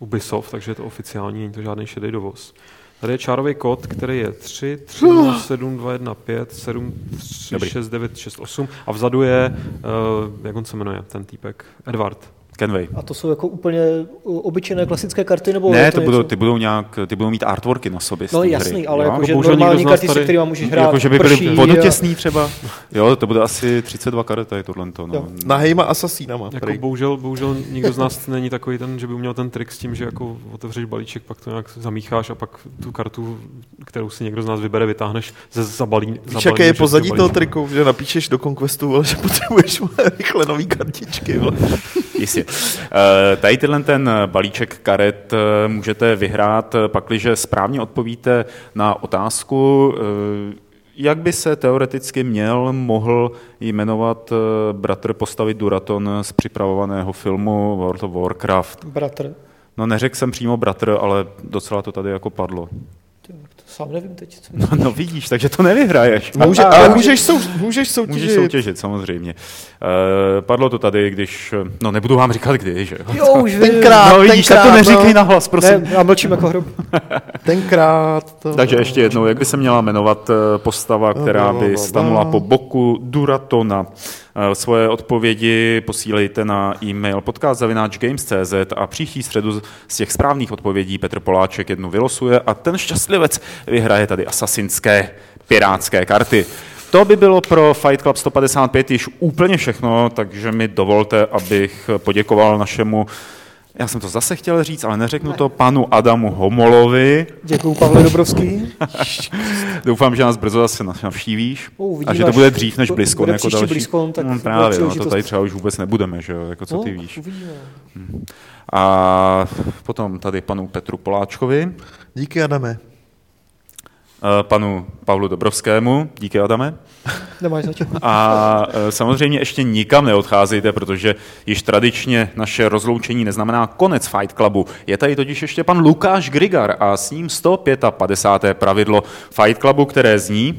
Ubisoft, takže je to oficiální, není to žádný šedý dovoz. Tady je čárový kód, který je 3, 3, 0, 7, 2, 1, 5, 7, 3, Dobrý. 6, 9, 6, 8 a vzadu je, uh, jak on se jmenuje, ten týpek, Edward. Kenway. A to jsou jako úplně uh, obyčejné klasické karty? Nebo Ne, to budou, něco? ty budou nějak, ty budou mít artworky na sobě. No jasný, hry. ale jo? jakože bohužel normální nikdo z nás karty, se kterými můžeš hrát Jako, že by prší byly a- vodotěsný <laughs> třeba. Jo, to bude asi 32 karet, tady tohle. No. Jo. Nahejma asasínama. Jako bohužel, bohužel nikdo z nás není takový ten, že by uměl ten trik s tím, že jako otevřeš balíček, pak to nějak zamícháš a pak tu kartu, kterou si někdo z nás vybere, vytáhneš ze zabalí. Víš, zabalí jaké je pozadí toho triku, že napíšeš do Conquestu, že potřebuješ rychle nový kartičky. Vole. Jistě. Eh, Tady tenhle ten balíček karet eh, můžete vyhrát, eh, pakliže správně odpovíte na otázku, jak by se teoreticky měl, mohl jmenovat bratr postavy Duraton z připravovaného filmu World of Warcraft. Bratr. No neřekl jsem přímo bratr, ale docela to tady jako padlo. Sám nevím teď. Co... No, no vidíš, takže to nevyhraješ. <laughs> Může, a- ale můžeš, sou, můžeš soutěžit. Můžeš soutěžit, samozřejmě. Eh, padlo to tady, když, no nebudu vám říkat kdy, že jo. Jo, už <laughs> vím. Tenkrát, No vidíš, tak to tenkrát, neříkej no. nahlas, prosím. Ne, já mlčím jako hrob. <laughs> Tenkrát. To... Takže ještě jednou, jak by se měla jmenovat eh, postava, která by stanula po boku Duratona? Eh, Svoje odpovědi posílejte na e-mail podcast.games.cz a příští středu z těch správných odpovědí Petr Poláček jednu vylosuje a ten šťastlivec vyhraje tady asasinské pirátské karty. To by bylo pro Fight Club 155 již úplně všechno, takže mi dovolte, abych poděkoval našemu já jsem to zase chtěl říct, ale neřeknu to panu Adamu Homolovi, Děkuju, Pavle Dobrovský. <laughs> Doufám, že nás brzo zase navštívíš O, uvidíme, a že to bude dřív než blízko. bude jako další. BlizzCon, tak no, bude právě, no, to tady třeba už vůbec nebudeme, že jo, jako co ty No, víš. Uvidíme. A potom tady panu Petru Poláčkovi, Díky, Adame. Eh, panu Pavlu Dobrovskému, díky Adame. Nemáš zač. A eh, samozřejmě ještě nikam neodcházejte, protože již tradičně naše rozloučení neznamená konec Fight Clubu. Je tady totiž ještě pan Lukáš Grigar a s ním 155. pravidlo Fight Clubu, které zní